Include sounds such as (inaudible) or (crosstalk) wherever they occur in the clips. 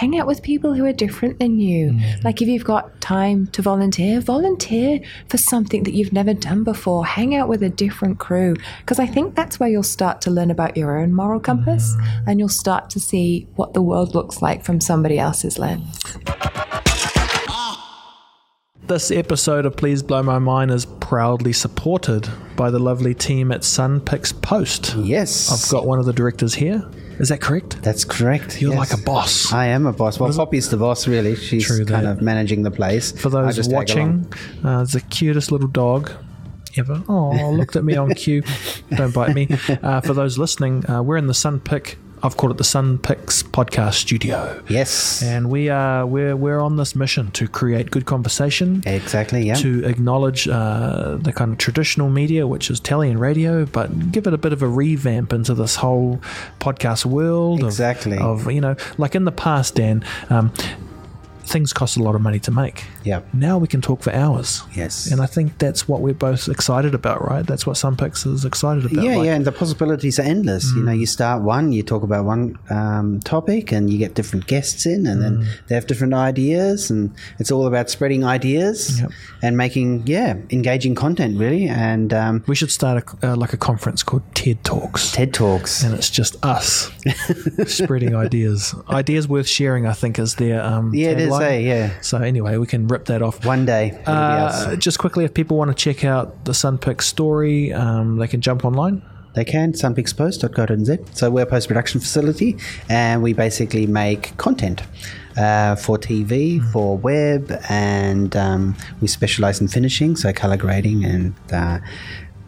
hang out with people who are different than you. Mm. Like if you've got time to volunteer, volunteer for something that you've never done before. Hang out with a different crew. Because I think that's where you'll start to learn about your own moral compass mm. and you'll start to see what the world looks like from somebody else's lens. This episode of Please Blow My Mind is proudly supported by the lovely team at Sunpix Post. Yes. I've got one of the directors here. Is that correct? That's correct. You're yes. like a boss. I am a boss. Well, Poppy's the boss, really. She's True kind that. of managing the place. For those watching, uh, it's the cutest little dog ever. Oh, looked at me on cue. (laughs) Don't bite me. Uh, for those listening, uh, we're in the Sun Pick. I've called it the Sunpix podcast studio, Yes. and we are we're we're on this mission to create good conversation. exactly, yeah. to acknowledge uh, the kind of traditional media, which is telly and radio, but give it a bit of a revamp into this whole podcast world. of- Exactly. Of, you know, like in the past, Dan, um, things cost a lot of money to make. Yeah. Now we can talk for hours. Yes. And I think that's what we're both excited about, right? That's what Sunpix is excited about. yeah, like- yeah, and the possibilities are endless. You know, you start one, you talk about one um, topic, and you get different guests in, and then they have different ideas, and it's all about spreading ideas Yep. and making, yeah, engaging content, really. And um, We should start a, uh, like a conference called TED Talks. TED Talks. and it's just us (laughs) spreading ideas. Ideas worth sharing, I think, is their um, Yeah, it is, eh, yeah. So anyway, we can rip that off. One day, it'll be us. Uh, just quickly, if people want to check out the Sunpick story, um, they can jump online. They can, sunpixpost.co.nz. So we're a post-production facility and we basically make content uh, for TV, for web, and um, we specialize in finishing, so color grading and uh,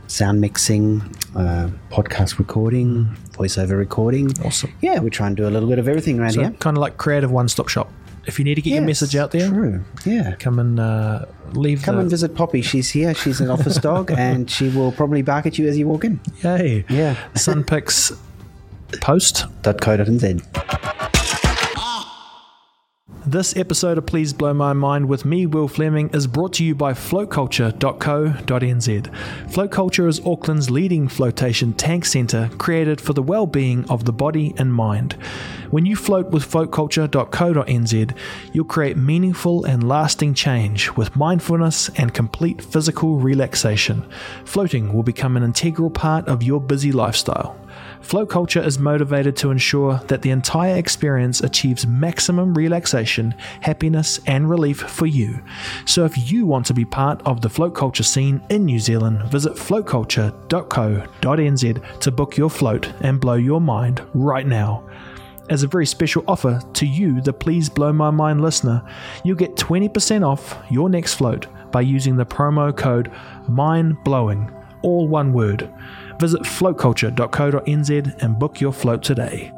sound mixing, uh, podcast recording, voiceover recording. Awesome. Yeah, we try and do a little bit of everything around So here. kind of like creative one-stop shop. If you need to get your message out there, True. Yeah. come and uh, leave. Come the, and visit Poppy. She's here. She's an office (laughs) dog, and she will probably bark at you as you walk in. Yay! Yeah. Sunpix post .co.nz. This episode of Please Blow My Mind with me, Will Fleming, is brought to you by floatculture.co.nz. Float Culture is Auckland's leading flotation tank centre created for the well-being of the body and mind. When you float with floatculture.co.nz, you'll create meaningful and lasting change with mindfulness and complete physical relaxation. Floating will become an integral part of your busy lifestyle. Float Culture is motivated to ensure that the entire experience achieves maximum relaxation, happiness, and relief for you. So if you want to be part of the float culture scene in New Zealand, visit floatculture.co.nz to book your float and blow your mind right now. As a very special offer to you, the Please Blow My Mind listener, you'll get 20% off your next float by using the promo code MINDBLOWING, all one word. Visit floatculture.co.nz and book your float today.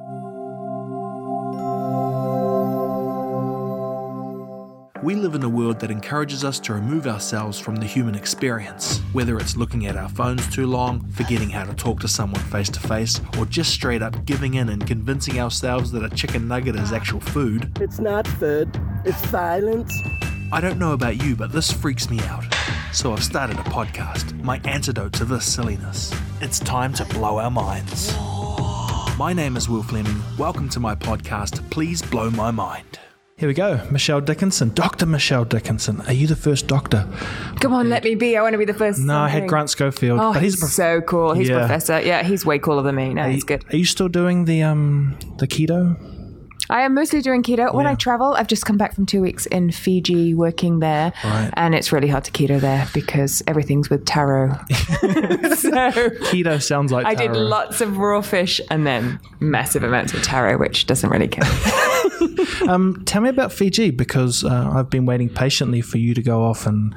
We live in a world that encourages us to remove ourselves from the human experience, whether it's looking at our phones too long, forgetting how to talk to someone face to face, or just straight up giving in and convincing ourselves that a chicken nugget is actual food. It's not food, it's violence. I don't know about you, but this freaks me out. So I've started a podcast, my antidote to this silliness. It's time to blow our minds. My name is Will Fleming. Welcome to my podcast, Please Blow My Mind. Here we go, Michelle Dickinson, Dr. Michelle Dickinson. Are you the first doctor? Come on, let me be. I want to be the first. No, I had. Grant Schofield, Oh, but he's, he's, prof- so cool. He's Yeah. professor. Yeah, he's way cooler than me. No, Are he's you- good. Are you still doing the um the keto? I am mostly doing keto. Oh, when I travel, I've just come back from two weeks in Fiji working there. Right. And it's really hard to keto there because everything's with taro. (laughs) (laughs) so Keto sounds like I did lots of raw fish and then massive amounts of taro, which doesn't really count. (laughs) (laughs) Um, tell me about Fiji because uh, I've been waiting patiently for you to go off and,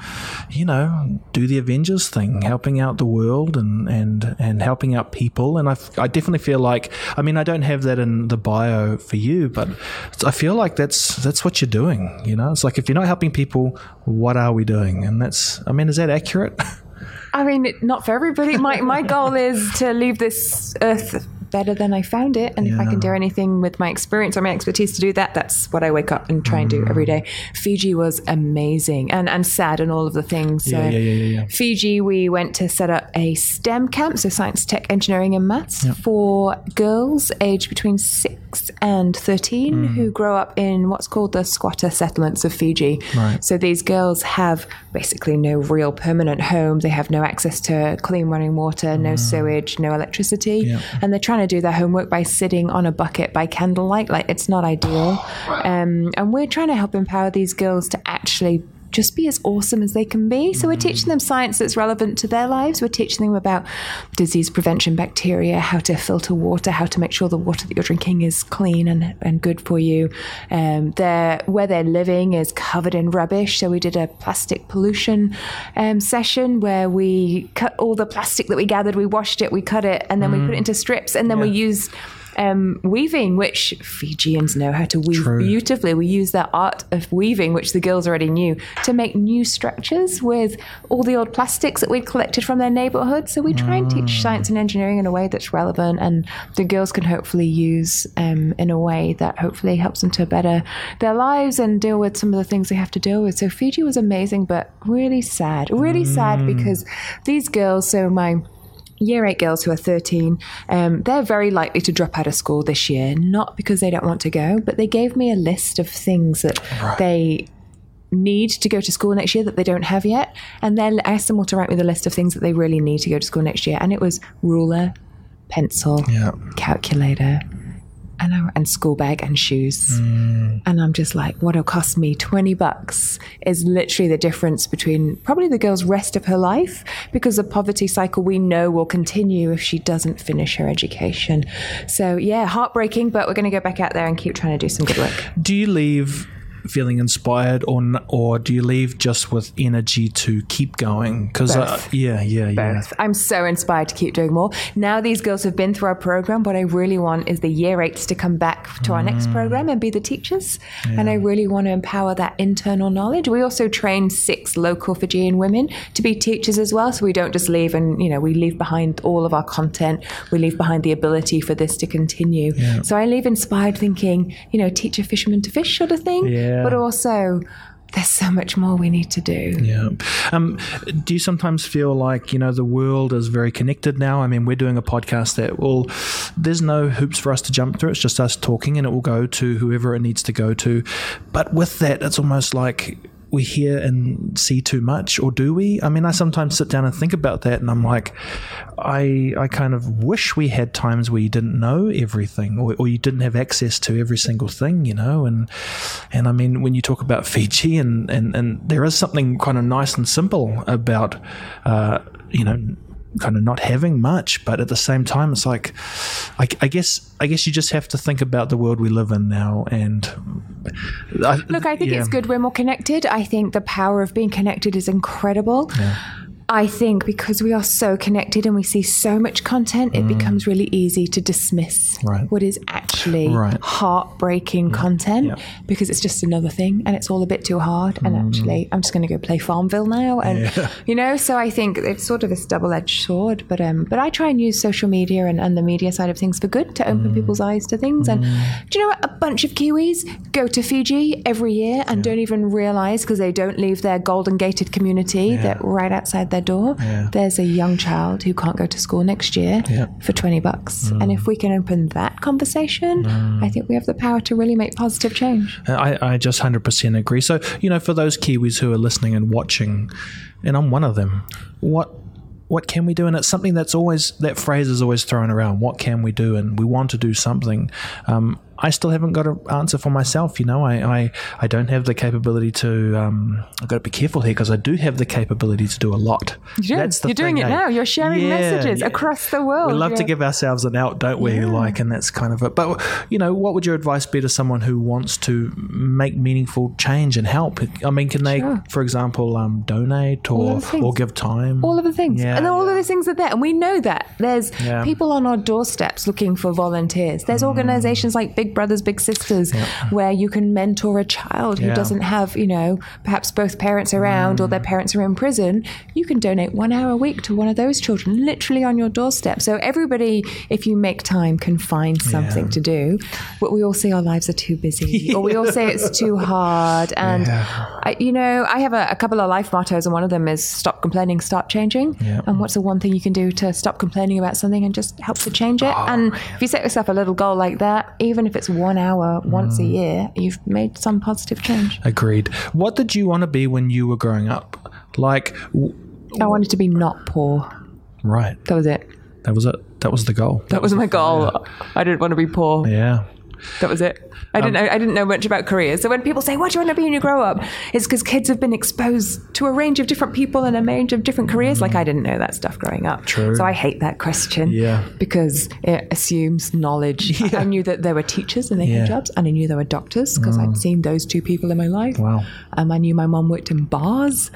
you know, do the Avengers thing, helping out the world and and and helping out people. And I, I definitely feel like I mean I don't have that in the bio for you, but I feel like that's that's what you're doing. You know, it's like if you're not helping people, what are we doing? And that's I mean, is that accurate? (laughs) I mean, not for everybody. My, my goal is to leave this earth better than I found it. And if I can do anything with my experience or my expertise to do that, that's what I wake up and try and do every day. Fiji was amazing and, and sad and all of the things. So Yeah, yeah, yeah, yeah, yeah. Fiji, we went to set up a STEM camp, so science, tech, engineering, and maths for girls aged between six and 13 Mm. who grow up in what's called the squatter settlements of Fiji. Right. So these girls have basically no real permanent home. They have no access to clean running water, no sewage, no electricity. Mm. Yeah. And they're trying to do their homework by sitting on a bucket by candlelight. Like it's not ideal. (sighs) Um, and we're trying to help empower these girls to actually just be as awesome as they can be. So we're teaching them science that's relevant to their lives. We're teaching them about disease prevention, bacteria, how to filter water, how to make sure the water that you're drinking is clean and, and good for you. Um, they're, where they're living is covered in rubbish. So we did a plastic pollution um, session where we cut all the plastic that we gathered, we washed it, we cut it, and then we put it into strips, and then we used um, weaving, which Fijians know how to weave True. beautifully. We use their art of weaving, which the girls already knew, to make new structures with all the old plastics that we'd collected from their neighborhood. So we try and teach science and engineering in a way that's relevant and the girls can hopefully use um, in a way that hopefully helps them to better their lives and deal with some of the things they have to deal with. So Fiji was amazing, but really sad. Really sad because these girls, so my year eight girls who are 13, um, they're very likely to drop out of school this year, not because they don't want to go, but they gave me a list of things that they need to go to school next year that they don't have yet. And then I asked them all to write me the list of things that they really need to go to school next year. And it was ruler, pencil, Yeah. calculator, and, I, and school bag and shoes. Mm. And I'm just like, what'll cost me 20 bucks is literally the difference between probably the girl's rest of her life because the poverty cycle we know will continue if she doesn't finish her education. So, yeah, heartbreaking, but we're going to go back out there and keep trying to do some good work. Do you leave feeling inspired, or or do you leave just with energy to keep going? Because uh, Both. yeah, yeah, yeah. I'm so inspired to keep doing more. Now these girls have been through our program. What I really want is the year eights to come back to our next program and be the teachers. And I really want to empower that internal knowledge. We also train six local Fijian women to be teachers as well. So we don't just leave and, you know, we leave behind all of our content. We leave behind the ability for this to continue. So I leave inspired thinking, you know, teach a fisherman to fish sort of thing. Yeah. But also there's so much more we need to do. Yeah. Um, do you sometimes feel like, you know, the world is very connected now? I mean, we're doing a podcast that will, there's no hoops for us to jump through. It's just us talking and it will go to whoever it needs to go to. But with that, it's almost like we hear and see too much, or do we? I mean, I sometimes sit down and think about that and I'm like, I, I kind of wish we had times where you didn't know everything or, or you didn't have access to every single thing, you know? And, and I mean, when you talk about (laughs) Fiji and, and, and there is something kind of nice and simple about, uh, you know, kind of not having much, but at the same time, it's like, I, I guess, I guess you just have to think about the world we live in now. And I, Look, I think yeah. it's good we're more connected. I think the power of being connected is incredible. I think because we are so connected and we see so much content, it becomes really easy to dismiss Mm. Right. what is actually Right. heartbreaking content yeah. because it's just another thing and it's all a bit too hard. And actually, I'm just going to go play Farmville now, and you know. So I think it's sort of this double-edged sword. But um, but I try and use social media and, and the media side of things for good to open people's eyes to things. And do you know what? A bunch of Kiwis go to Fiji every year and don't even realize because they don't leave their golden gated community that right outside their door, Yeah. there's a young child who can't go to school next year Yeah. for 20 bucks. Mm. And if we can open that conversation, mm. I think we have the power to really make positive change. Uh, I, I just 100% agree. So, you know, for those Kiwis who are listening and watching, and I'm one of them, what what can we do? And it's something that's always, that phrase is always thrown around. What can we do? And we want to do something. Um, I still haven't got an answer for myself. You know, I, I, I don't have the capability to, um, I've got to be careful here because I do have the capability to do a lot. You do. That's the You're doing thing, it eh? now. You're sharing Yeah, messages yeah. across the world. We love to give ourselves an out, don't we? Like, and that's kind of it. But you know, what would your advice be to someone who wants to make meaningful change and help? I mean, can they, Sure. for example, um, donate or of the things. or give time? all of the things. Yeah, and all yeah. of those things are there. And we know that. There's Yeah. people on our doorsteps looking for volunteers. There's Mm. organizations like Big big brothers, big sisters, where you can mentor a child who Yeah. doesn't have, you know, perhaps both parents around or their mm. parents are in prison. You can donate one hour a week to one of those children, literally on your doorstep. So everybody, if you make time, can find something to do. But we all say our lives are too busy, (laughs) or we all say it's too hard. And I, you know, I have a, a couple of life mottos, and one of them is stop complaining, start changing. Yeah. And what's the one thing you can do to stop complaining about something and just help to change it? Oh, and if you set yourself a little goal like that, even if it's one hour once a mm. year, you've made some positive change. Agreed. What did you want to be when you were growing up? Like, w- I wanted to be not poor. right. That was it. That was it. That was the goal. That was my goal. I didn't want to be poor. Yeah. That was it. I didn't. Um, know, I didn't know much about careers. So when people say, "What do you want to be when you grow up?" it's because kids have been exposed to a range of different people and a range of different careers. Like I didn't know that stuff growing up. True. So I hate that question. Yeah. Because it assumes knowledge. (laughs) I knew that there were teachers and they Yeah. had jobs, and I knew there were doctors because I'd mm. seen those two people in my life. Wow. Um, I knew my mom worked in bars,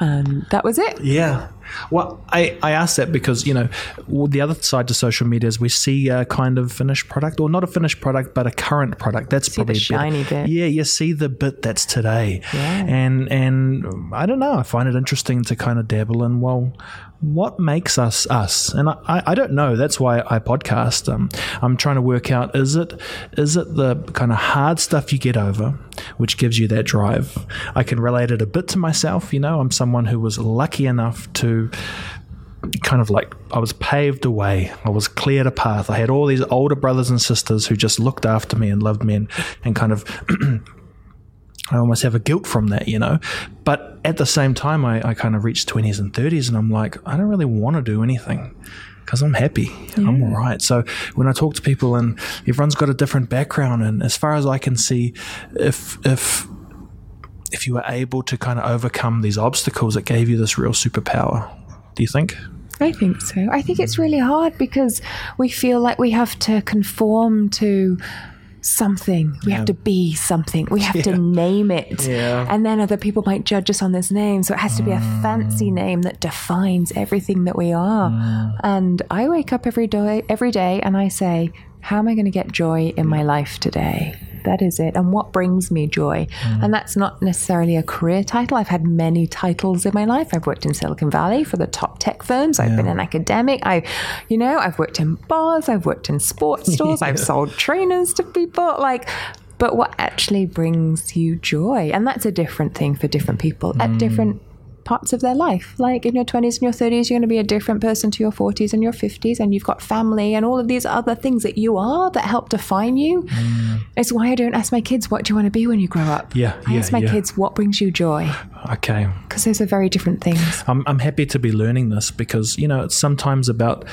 and that was it. Yeah. Well, I, I asked that because, you know, the other side to social media is we see a kind of finished product, or not a finished product, but a current product. That's probably the better. shiny bit. Yeah, you see the bit that's today. Yeah. And, and um, I don't know, I find it interesting to kind of dabble in, well, what makes us us? And I, I don't know. That's why I podcast. Um, I'm trying to work out is it is it the kind of hard stuff you get over, which gives you that drive? I can relate it a bit to myself. You know, I'm someone who was lucky enough to kind of like I was paved a way. I was cleared a path. I had all these older brothers and sisters who just looked after me and loved me and, and kind of (clears throat) I almost have a guilt from that, you know. But at the same time, I, I kind of reached 20s and 30s and I'm like, I don't really want to do anything because I'm happy. I'm all right. So when I talk to people and everyone's got a different background, and as far as I can see, if, if, if you were able to kind of overcome these obstacles, it gave you this real superpower. Do you think? I think so. I think it's really hard because we feel like we have to conform to something. We have to be something. We have to (laughs) name it. Yeah. And then other people might judge us on this name. So it has to be a fancy mm. name that defines everything that we are. Mm. And I wake up every day every day and I say, how am I going to get joy in my life today? That is it. And what brings me joy? Mm. And that's not necessarily a career title. I've had many titles in my life. I've worked in Silicon Valley for the top tech firms. I've been an academic. I, you know, I've worked in bars. I've worked in sports (laughs) stores. I've sold trainers to people. Like, but what actually brings you joy? And that's a different thing for different people at mm. different parts of their life. Like in your 20s and your 30s, you're going to be a different person to your 40s and your 50s, and you've got family and all of these other things that you are that help define you. Mm. It's why I don't ask my kids, What do you want to be when you grow up? Yeah, I yeah, ask my yeah. kids, What brings you joy? Okay. Because those are very different things. I'm, I'm happy to be learning this because you know it's sometimes about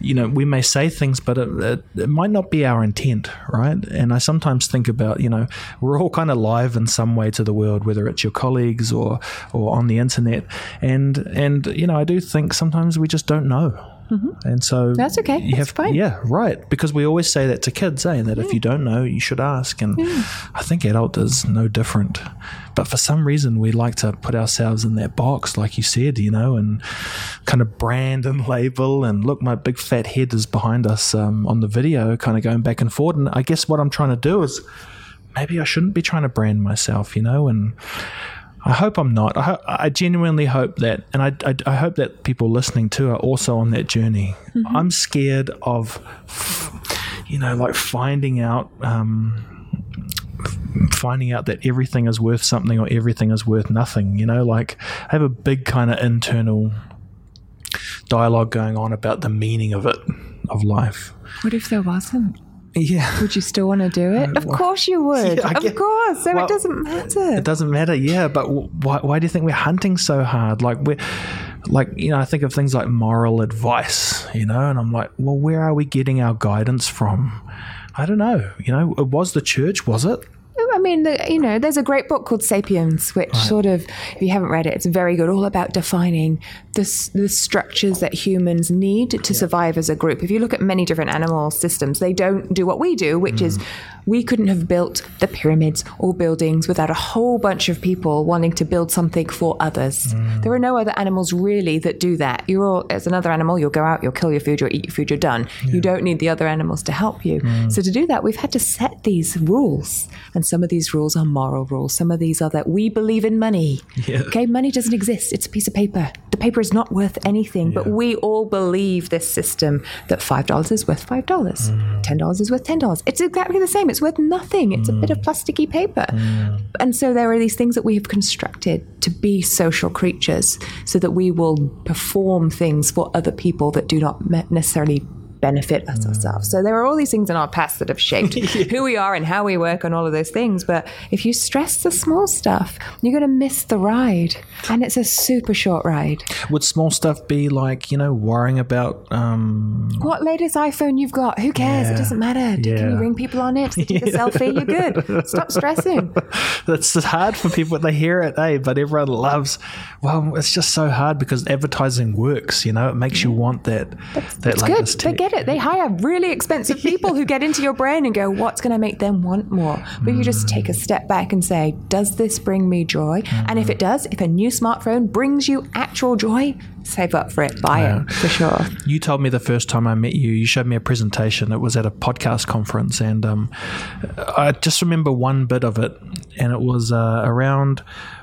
you know we may say things but it, it, it might not be our intent right and I sometimes think about you know we're all kind of live in some way to the world whether it's your colleagues or or on the internet and and you know I do think sometimes we just don't know. And so Mm-hmm. That's okay. you That's have, fine. yeah right. Because we always say that to kids eh that if you don't know you should ask. And I think adult is no different. But for some reason we like to put ourselves in that box like you said you know and kind of brand and (laughs) label and look my big fat head is behind us um, on the video kind of going back and forward and i guess what i'm trying to do is maybe i shouldn't be trying to brand myself you know and I hope I'm not. I, ho- I genuinely hope that, and I, I, I hope that people listening too are also on that journey. I'm scared of, you know, like finding out, um, finding out that everything is worth something or everything is worth nothing. You know, like I have a big kind of internal dialogue going on about the meaning of it, of life. What if there wasn't? Yeah. Would you still want to do it? Uh, of course you would. Yeah, of course. So well, it doesn't matter. It doesn't matter, yeah. But why, why do you think we're hunting so hard? Like we're, like you know, I think of things like moral advice, you know, and I'm like, well, where are we getting our guidance from? I don't know. You know, it was the church, was it? I mean, the, you know, there's a great book called *Sapiens*, which sort of, if you haven't read it, it's very good. All about defining the the structures that humans need to survive as a group. If you look at many different animal systems, they don't do what we do, which is mm. we couldn't have built the pyramids or buildings without a whole bunch of people wanting to build something for others. Mm. There are no other animals really that do that. You're all, as another animal, you'll go out, you'll kill your food, you'll eat your food, you're done. You don't need the other animals to help you. Mm. So to do that, we've had to set these rules. And some of these rules are moral rules. Some of these are that we believe in money. Okay, money doesn't exist. It's a piece of paper. The paper is not worth anything, but we all believe this system that $5 is worth $5. Mm. $10 is worth $10. It's exactly the same. It's worth nothing. It's a bit of mm. plasticky paper. Mm. And so there are these things that we have constructed to be social creatures so that we will perform things for other people that do not necessarily benefit us ourselves. So there are all these things in our past that have shaped (laughs) who we are and how we work and all of those things. But if you stress the small stuff, you're going to miss the ride. And it's a super short ride. Would small stuff be like, you know, worrying about um What latest iPhone you've got? Who cares? It doesn't matter. Can you ring people on it? Take (laughs) a selfie? You're good. Stop stressing. (laughs) that's hard for people they hear it, eh? But everyone loves well, it's just so hard because advertising works, you know, it makes you want that that It's like good. this They tech. Get it. They hire really expensive (laughs) people who get into your brain and go, what's going to make them want more? But you just take a step back and say, does this bring me joy? And if it does, if a new smartphone brings you actual joy, save up for it. Buy it for sure. You told me the first time I met you, you showed me a presentation. It was at a podcast conference, and um, I just remember one bit of it, and it was uh, around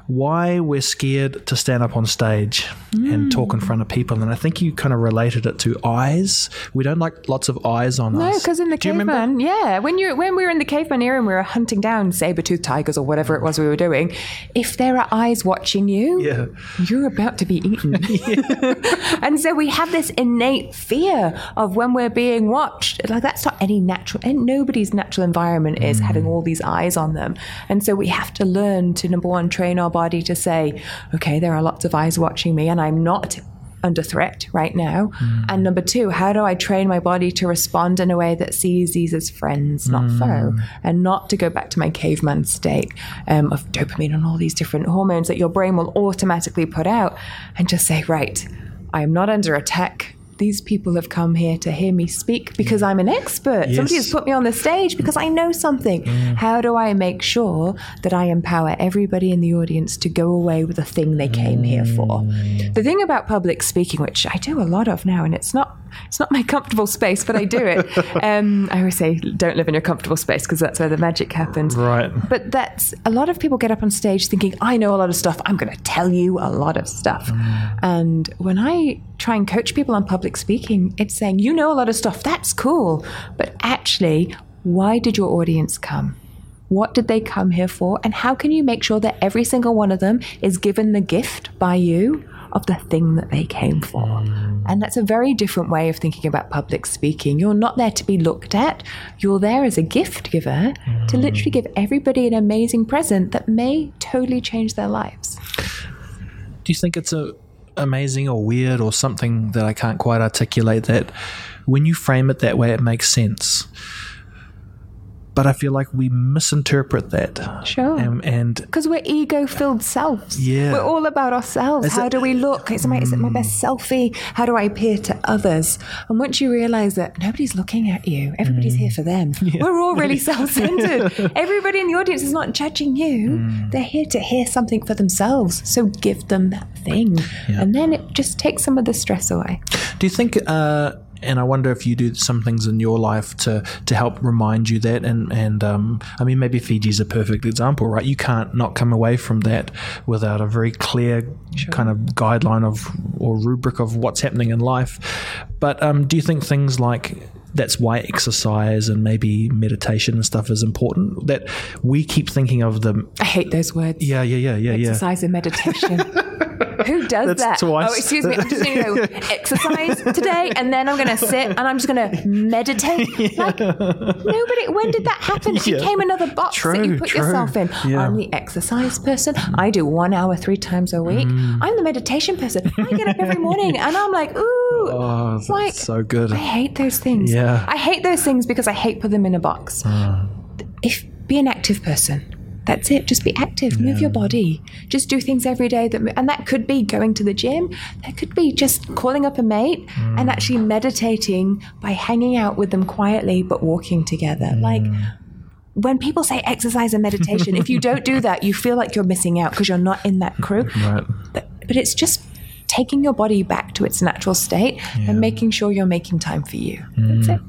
why we're scared to stand up on stage and talk in front of people. And I think you kind of related it to eyes. We don't like lots of eyes on No, us. No, because in the Do you remember? caveman, yeah, when you when we were in the caveman era and we were hunting down saber-toothed tigers or whatever it was we were doing, if there are eyes watching you, Yeah. you're about to be eaten. (laughs) (laughs) and so we have this innate fear of when we're being watched. Like that's not any natural, and nobody's natural environment is mm. having all these eyes on them. And so we have to learn to number one, train our body to say, okay, there are lots of eyes watching me, and I'm not under threat right now. And number two, how do I train my body to respond in a way that sees these as friends, not foe, and not to go back to my caveman state um, of dopamine and all these different hormones that your brain will automatically put out, and just say, right, I am not under attack. These people have come here to hear me speak because I'm an expert. Somebody has put me on the stage because I know something. Mm. How do I make sure that I empower everybody in the audience to go away with the thing they came here for? Mm. The thing about public speaking, which I do a lot of now, and it's not it's not my comfortable space, but I do it. (laughs) um, I always say, don't live in your comfortable space because that's where the magic happens. Right. But that's a lot of people get up on stage thinking, I know a lot of stuff. I'm going to tell you a lot of stuff. And when I try and coach people on public speaking, it's saying, you know a lot of stuff. That's cool. But actually, why did your audience come? What did they come here for? And how can you make sure that every single one of them is given the gift by you of the thing that they came for? Mm. And that's a very different way of thinking about public speaking. You're not there to be looked at, you're there as a gift giver to mm. literally give everybody an amazing present that may totally change their lives. Do you think it's a amazing or weird or something that I can't quite articulate that when you frame it that way it makes sense? But I feel like we misinterpret that. Sure. Um, and, and Because we're ego filled selves. Yeah. We're all about ourselves. Is How it- do we look? Is, my, is it my mm. best selfie? How do I appear to others? And once you realize that nobody's looking at you, everybody's here mm. for them. (laughs) We're all really (laughs) self centered. Everybody in the audience is not judging you. Mm. They're here to hear something for themselves. So give them that thing. And then it just takes some of the stress away. Do you think, uh, and I wonder if you do some things in your life to to help remind you that, and and um, I mean maybe Fiji's a perfect example, right? You can't not come away from that without a very clear kind of guideline of or rubric of what's happening in life. But um, do you think things like that's why exercise and maybe meditation and stuff is important. That we keep thinking of them. I hate those words. Yeah, yeah, yeah, yeah, yeah. Exercise and meditation. (laughs) Who does That's that? twice. Oh, excuse me. I'm just going to go (laughs) exercise today, and then I'm going to sit and I'm just going to meditate. (laughs) Like nobody. When did that happen? It Yeah. became another box that you put true. yourself in. Yeah. I'm the exercise person. I do one hour three times a week. Mm. I'm the meditation person. I get up every morning and I'm like, ooh, (laughs) Oh, like so good. I hate those things. Yeah. I hate those things because I hate put them in a box. If be an active person. That's it. Just be active. Move your body. Just do things every day that, and that could be going to the gym. That could be just calling up a mate Mm. and actually meditating by hanging out with them quietly, but walking together. Like when people say exercise and meditation, if you don't do that, you feel like you're missing out because you're not in that crew. (laughs) Right. But, but it's just taking your body back to its natural state and making sure you're making time for you. That's mm. it.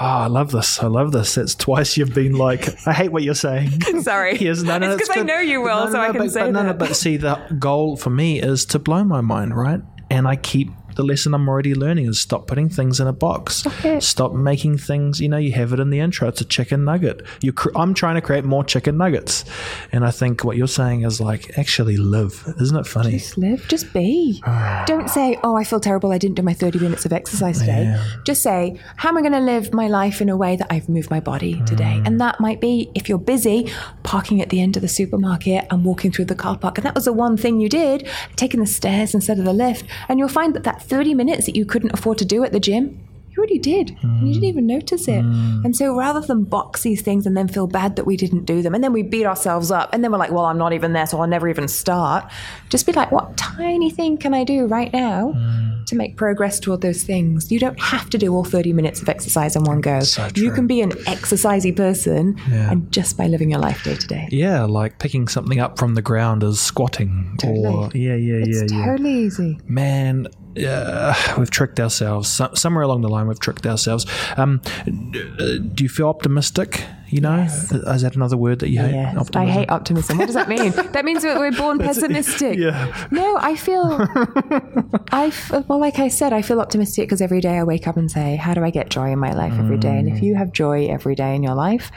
Oh, I love this. I love this. It's twice you've been like, I hate what you're saying. (laughs) Sorry. (laughs) Yes, no, no, It's 'cause I know you well, No, no, so I can but, say but, no, no, that. but see, the goal for me is to blow my mind, right? And I keep the lesson I'm already learning is stop putting things in a box. Okay. Stop making things. You know, you have it in the intro. It's a chicken nugget. You, cr- I'm trying to create more chicken nuggets, and I think what you're saying is like actually live. Isn't it funny? Just live, just be. (sighs) Don't say, oh, I feel terrible. I didn't do my 30 minutes of exercise today. Just say, how am I going to live my life in a way that I've moved my body today? Mm. And that might be, if you're busy, parking at the end of the supermarket and walking through the car park. And that was the one thing you did, taking the stairs instead of the lift. And you'll find that that 30 minutes that you couldn't afford to do at the gym, you already did. And you didn't even notice it. Hmm. And so rather than box these things and then feel bad that we didn't do them, and then we beat ourselves up, and then we're like, well, I'm not even there, so I'll never even start. Just be like, what tiny thing can I do right now hmm. to make progress toward those things? You don't have to do all 30 minutes of exercise in one go. So You can be an exercisey person Yeah. and just by living your life day to day. Yeah, like picking something up from the ground is squatting. Or Totally. yeah, yeah, yeah, It's yeah. totally easy. Man, uh, we've tricked ourselves. So, somewhere along the line, we've tricked ourselves. Um, do you feel optimistic? You know, is that another word that you hate? Yes, I hate optimism. What does that mean? (laughs) that means that we're born pessimistic. Yeah. No, I feel, (laughs) I well, like I said, I feel optimistic because every day I wake up and say, how do I get joy in my life every day? And if you have joy every day in your life,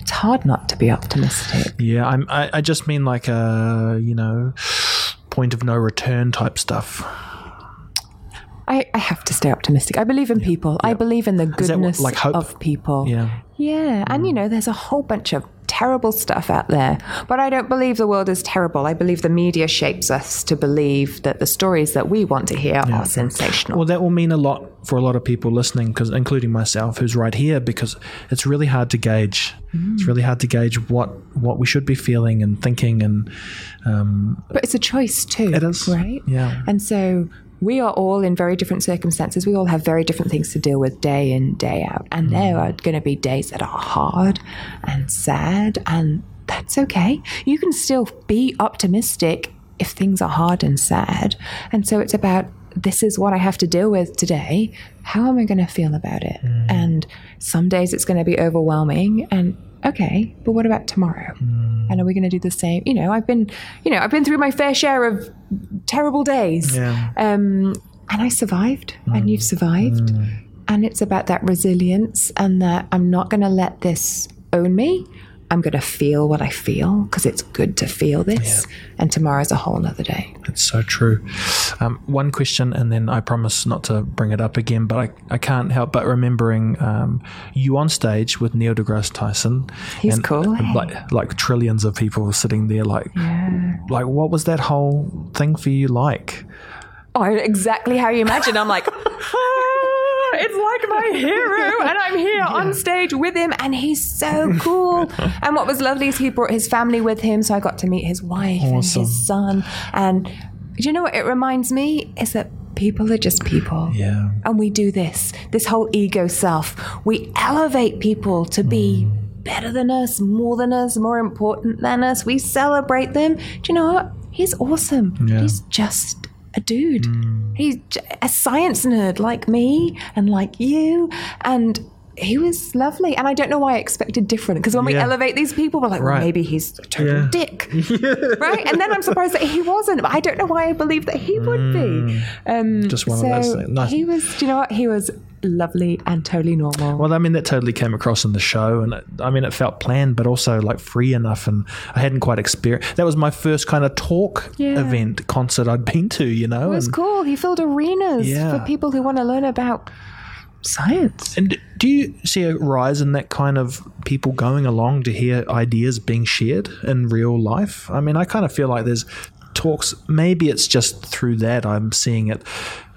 it's hard not to be optimistic. Yeah, I'm, I, I just mean like a you know point of no return type stuff. I, I have to stay optimistic. I believe in people. I believe in the what- goodness like of people. Yeah. Yeah, and you know, there's a whole bunch of terrible stuff out there, but I don't believe the world is terrible. I believe the media shapes us to believe that the stories that we want to hear are sensational. Well, that will mean a lot for a lot of people listening, because including myself, who's right here, because it's really hard to gauge. It's really hard to gauge what what we should be feeling and thinking, and um, But it's a choice too. It is, Right? yeah. And so we are all in very different circumstances. We all have very different things to deal with day in, day out. And mm. there are going to be days that are hard and sad, and that's okay. You can still be optimistic if things are hard and sad. And so it's about this is what I have to deal with today. How am I going to feel about it? Mm. And some days it's going to be overwhelming and okay, but what about tomorrow? Hmm. And are we going to do the same? You know, I've been, you know, I've been through my fair share of terrible days. Yeah. Um, and I survived, and hmm. you've survived. Hmm. And it's about that resilience and that I'm not going to let this own me. I'm going to feel what I feel because it's good to feel this. And tomorrow's a whole nother day. It's so true. Um, one question, and then I promise not to bring it up again, but I, I can't help but remembering um, you on stage with Neil deGrasse Tyson. He's cool, eh? Like, like trillions of people sitting there, like, like what was that whole thing for you like? Oh, exactly how you imagine. I'm like, (laughs) "Ah, it's like my hero, and I'm here (laughs) on stage with him, and he's so cool. (laughs) and what was lovely is he brought his family with him, so I got to meet his wife Awesome. and his son. And do you know what it reminds me is that people are just people. Yeah. And we do this, this whole ego self. We elevate people to be Mm. better than us, more than us, more important than us. We celebrate them. Do you know what? He's awesome. Yeah. He's just a dude. Hmm. He's a science nerd like me and like you. And he was lovely. And I don't know why I expected different. Because when we elevate these people, we're like, well, maybe he's a total Yeah. dick. (laughs) right? And then I'm surprised that he wasn't. But I don't know why I believed that he would be. Um, Mm. Just one of those things. Nice. He was, do you know what? He was lovely and totally normal. Well, I mean, that totally came across in the show, and it, I mean, it felt planned, but also like free enough, and I hadn't quite experienced. That was my first kind of talk Yeah. event concert I'd been to, you know. it was and, cool. He filled arenas Yeah. for people who want to learn about science. and do you see a rise in that kind of people going along to hear ideas being shared in real life? I mean, I kind of feel like there's talks. Maybe it's just through that I'm seeing it.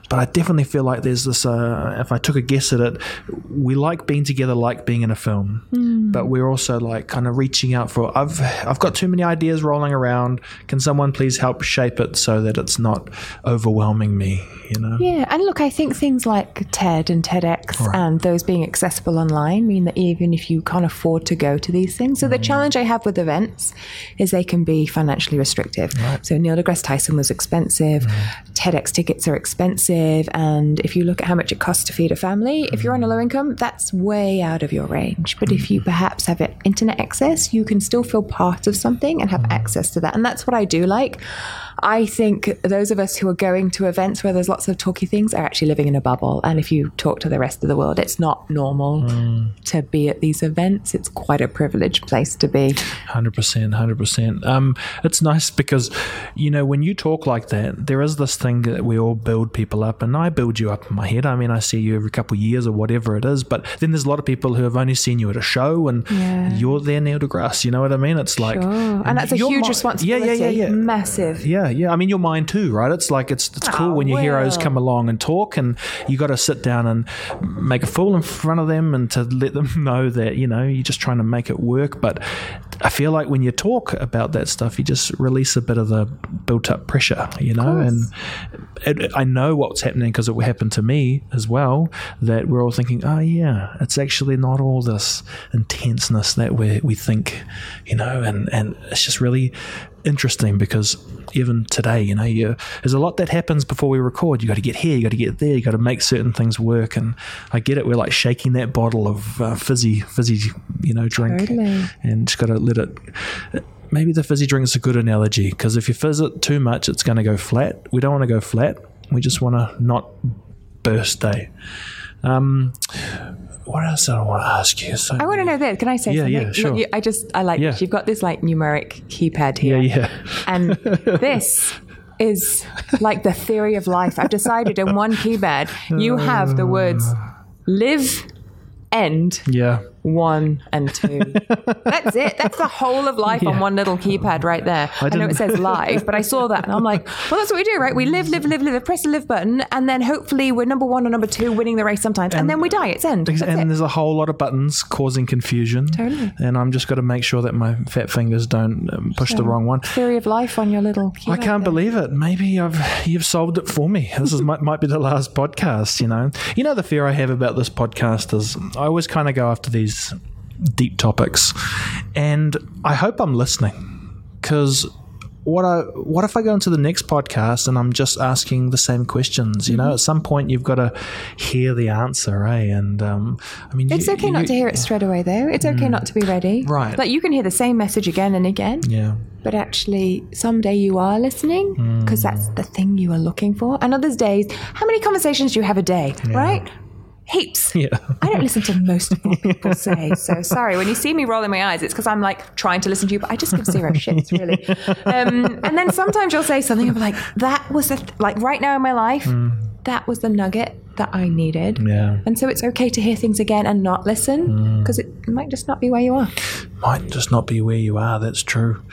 But I definitely feel like there's this. Uh, if I took a guess at it, we like being together, like being in a film, hmm. but we're also like kind of reaching out for. I've I've got too many ideas rolling around. Can someone please help shape it so that it's not overwhelming me? You know. Yeah, and look, I think things like TED and TEDx and those being accessible online mean that even if you can't afford to go to these things, so the hmm. challenge I have with events is they can be financially restrictive. So Neil deGrasse Tyson was expensive, hmm. TEDx tickets are expensive, and if you look at how much it costs to feed a family, if you're on a mm. low income, that's way out of your range. But if you mm-hmm. perhaps have internet access, you can still feel part of something and have mm. access to that, and that's what I do like. I think those of us who are going to events where there's lots of talky things are actually living in a bubble. And if you talk to the rest of the world, it's not normal mm. to be at these events. It's quite a privileged place to be. Hundred percent, hundred percent. Um, it's nice because, you know, when you talk like that, there is this thing that we all build people up, and I build you up in my head. I mean, I see you every couple of years or whatever it is, but then there's a lot of people who have only seen you at a show, and Yeah. you're there, Neil deGrasse. You know what I mean? It's like, Sure. And that's a huge mi- responsibility. Yeah, yeah, yeah, yeah. Massive. Yeah, yeah. I mean, you're mine too, right? It's like it's it's cool Oh, when your ah, heroes come along and talk, and you got to sit down and make a fool in front of them, and to let them (laughs) know that you know you're just trying to make it work. But I feel like when you talk about that stuff, you just release a bit of the built-up pressure, you know. And it, I know what's happening because it happened to me as well. That we're all thinking, oh yeah, it's actually not all this intenseness that we we think, you know, and and it's just really interesting because even today, you know, you, there's a lot that happens before we record. You got to get here, you got to get there, you got to make certain things work. And I get it. We're like shaking that bottle of uh, fizzy, fizzy, you know, drink, Totally. and just got to let it. Maybe the fizzy drink is a good analogy because if you fizz it too much, it's going to go flat. We don't want to go flat. We just want to not. Eh? Um, what else do I want to ask you? So I want to know this. Can I say Yeah, something? yeah, Look, sure. you- I just, I like Yeah. this. You've got this like numeric keypad Yeah, here. yeah. And (laughs) this is like the theory of life. I've decided in one keypad, you have the words live, end, Yeah. One, and two. (laughs) That's it. That's the whole of life on one little keypad right there. I, know it says live, but I saw that and I'm like, well, that's what we do, right? We live, live, live, live, press the live button, and then hopefully we're number one or number two, winning the race sometimes, and, then we die. It's end. That's and it. there's a whole lot of buttons causing confusion. Totally. And I'm just got to make sure that my fat fingers don't um, push the wrong one. Theory of life on your little keypad. I can't there. believe it. Maybe I've you've solved it for me. This is (laughs) might, might be the last podcast. You know. You know the fear I have about this podcast is I always kind of go after these deep topics, and I hope I'm listening because. What I what if I go into the next podcast and I'm just asking the same questions? You Mm-hmm. know, at some point you've got to hear the answer, eh? And um, I mean, It's you- okay not you- to hear it straight away, though. It's okay not to be ready. Right. Like you can hear the same message again and again, Yeah, but actually someday you are listening because that's the thing you are looking for. And others days, how many conversations do you have a day? Right? Heaps. yeah. I don't listen to most of what (laughs) people say. So sorry. When you see me rolling my eyes, it's because I'm like trying to listen to you, but I just give zero shits, really. Um, and then sometimes you'll say something and be like, that was a th- like right now in my life, that was the nugget that I needed. Yeah. And so it's okay to hear things again and not listen because it might just not be where you are. might just not be where you are. That's true.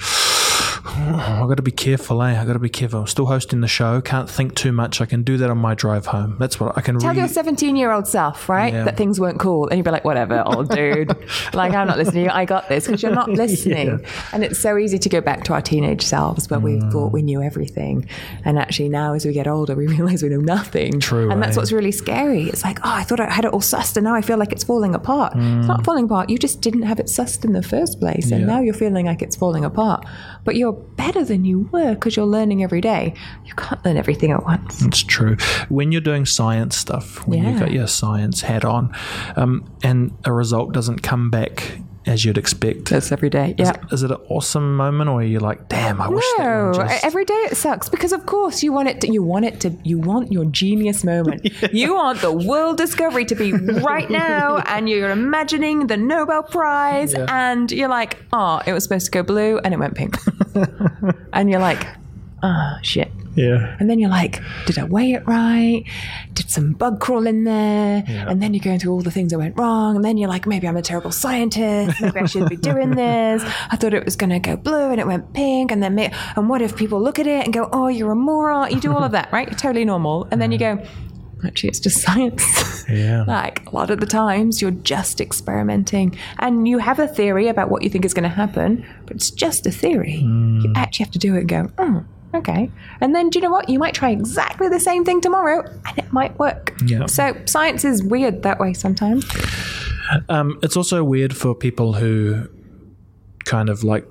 I've got to be careful, eh? I've got to be careful. I'm still hosting the show. Can't think too much. I can do that on my drive home. That's what I can Tell really. your 17 year old self, right, Yeah. that things weren't cool. And you'd be like, whatever, old dude. like, I'm not listening. I got this because you're not (laughs) listening. And it's so easy to go back to our teenage selves where we Mm. thought we knew everything. And actually, now as we get older, we (laughs) realize we know nothing. True, And that's eh? what's really scary. It's like, oh, I thought I had it all sussed and now I feel like it's falling apart. It's not falling apart. You just didn't have it sussed in the first place. And Mm. Yeah. now you're feeling like it's falling apart. But you're better than you were because you're learning every day. You can't learn everything at once. It's true. When you're doing science stuff, when you've got your science hat on, um, and a result doesn't come back as you'd expect, That's every day. Yeah. is it an awesome moment, or are you like, damn, I wish that No, just... every day it sucks because of course you want it. To, you want it to. You want your genius moment. (laughs) You want the world discovery to be right now, (laughs) and you're imagining the Nobel Prize, and you're like, oh, it was supposed to go blue and it went pink, (laughs) and you're like, ah, shit. Yeah. And then you're like, did I weigh it right? Did some bug crawl in there? And then you're going through all the things that went wrong. And then you're like, maybe I'm a terrible scientist. Maybe I shouldn't be doing (laughs) this. I thought it was going to go blue and it went pink. And then, may- and what if people look at it and go, oh, you're a moron? You do all of that, right? You're totally normal. And then you go, actually, it's just science. Yeah. (laughs) like a lot of the times, you're just experimenting and you have a theory about what you think is going to happen, but it's just a theory. You actually have to do it and go, oh, okay. And then, do you know what? You might try exactly the same thing tomorrow and it might work. Yeah. So, science is weird that way sometimes. Um, it's also weird for people who kind of like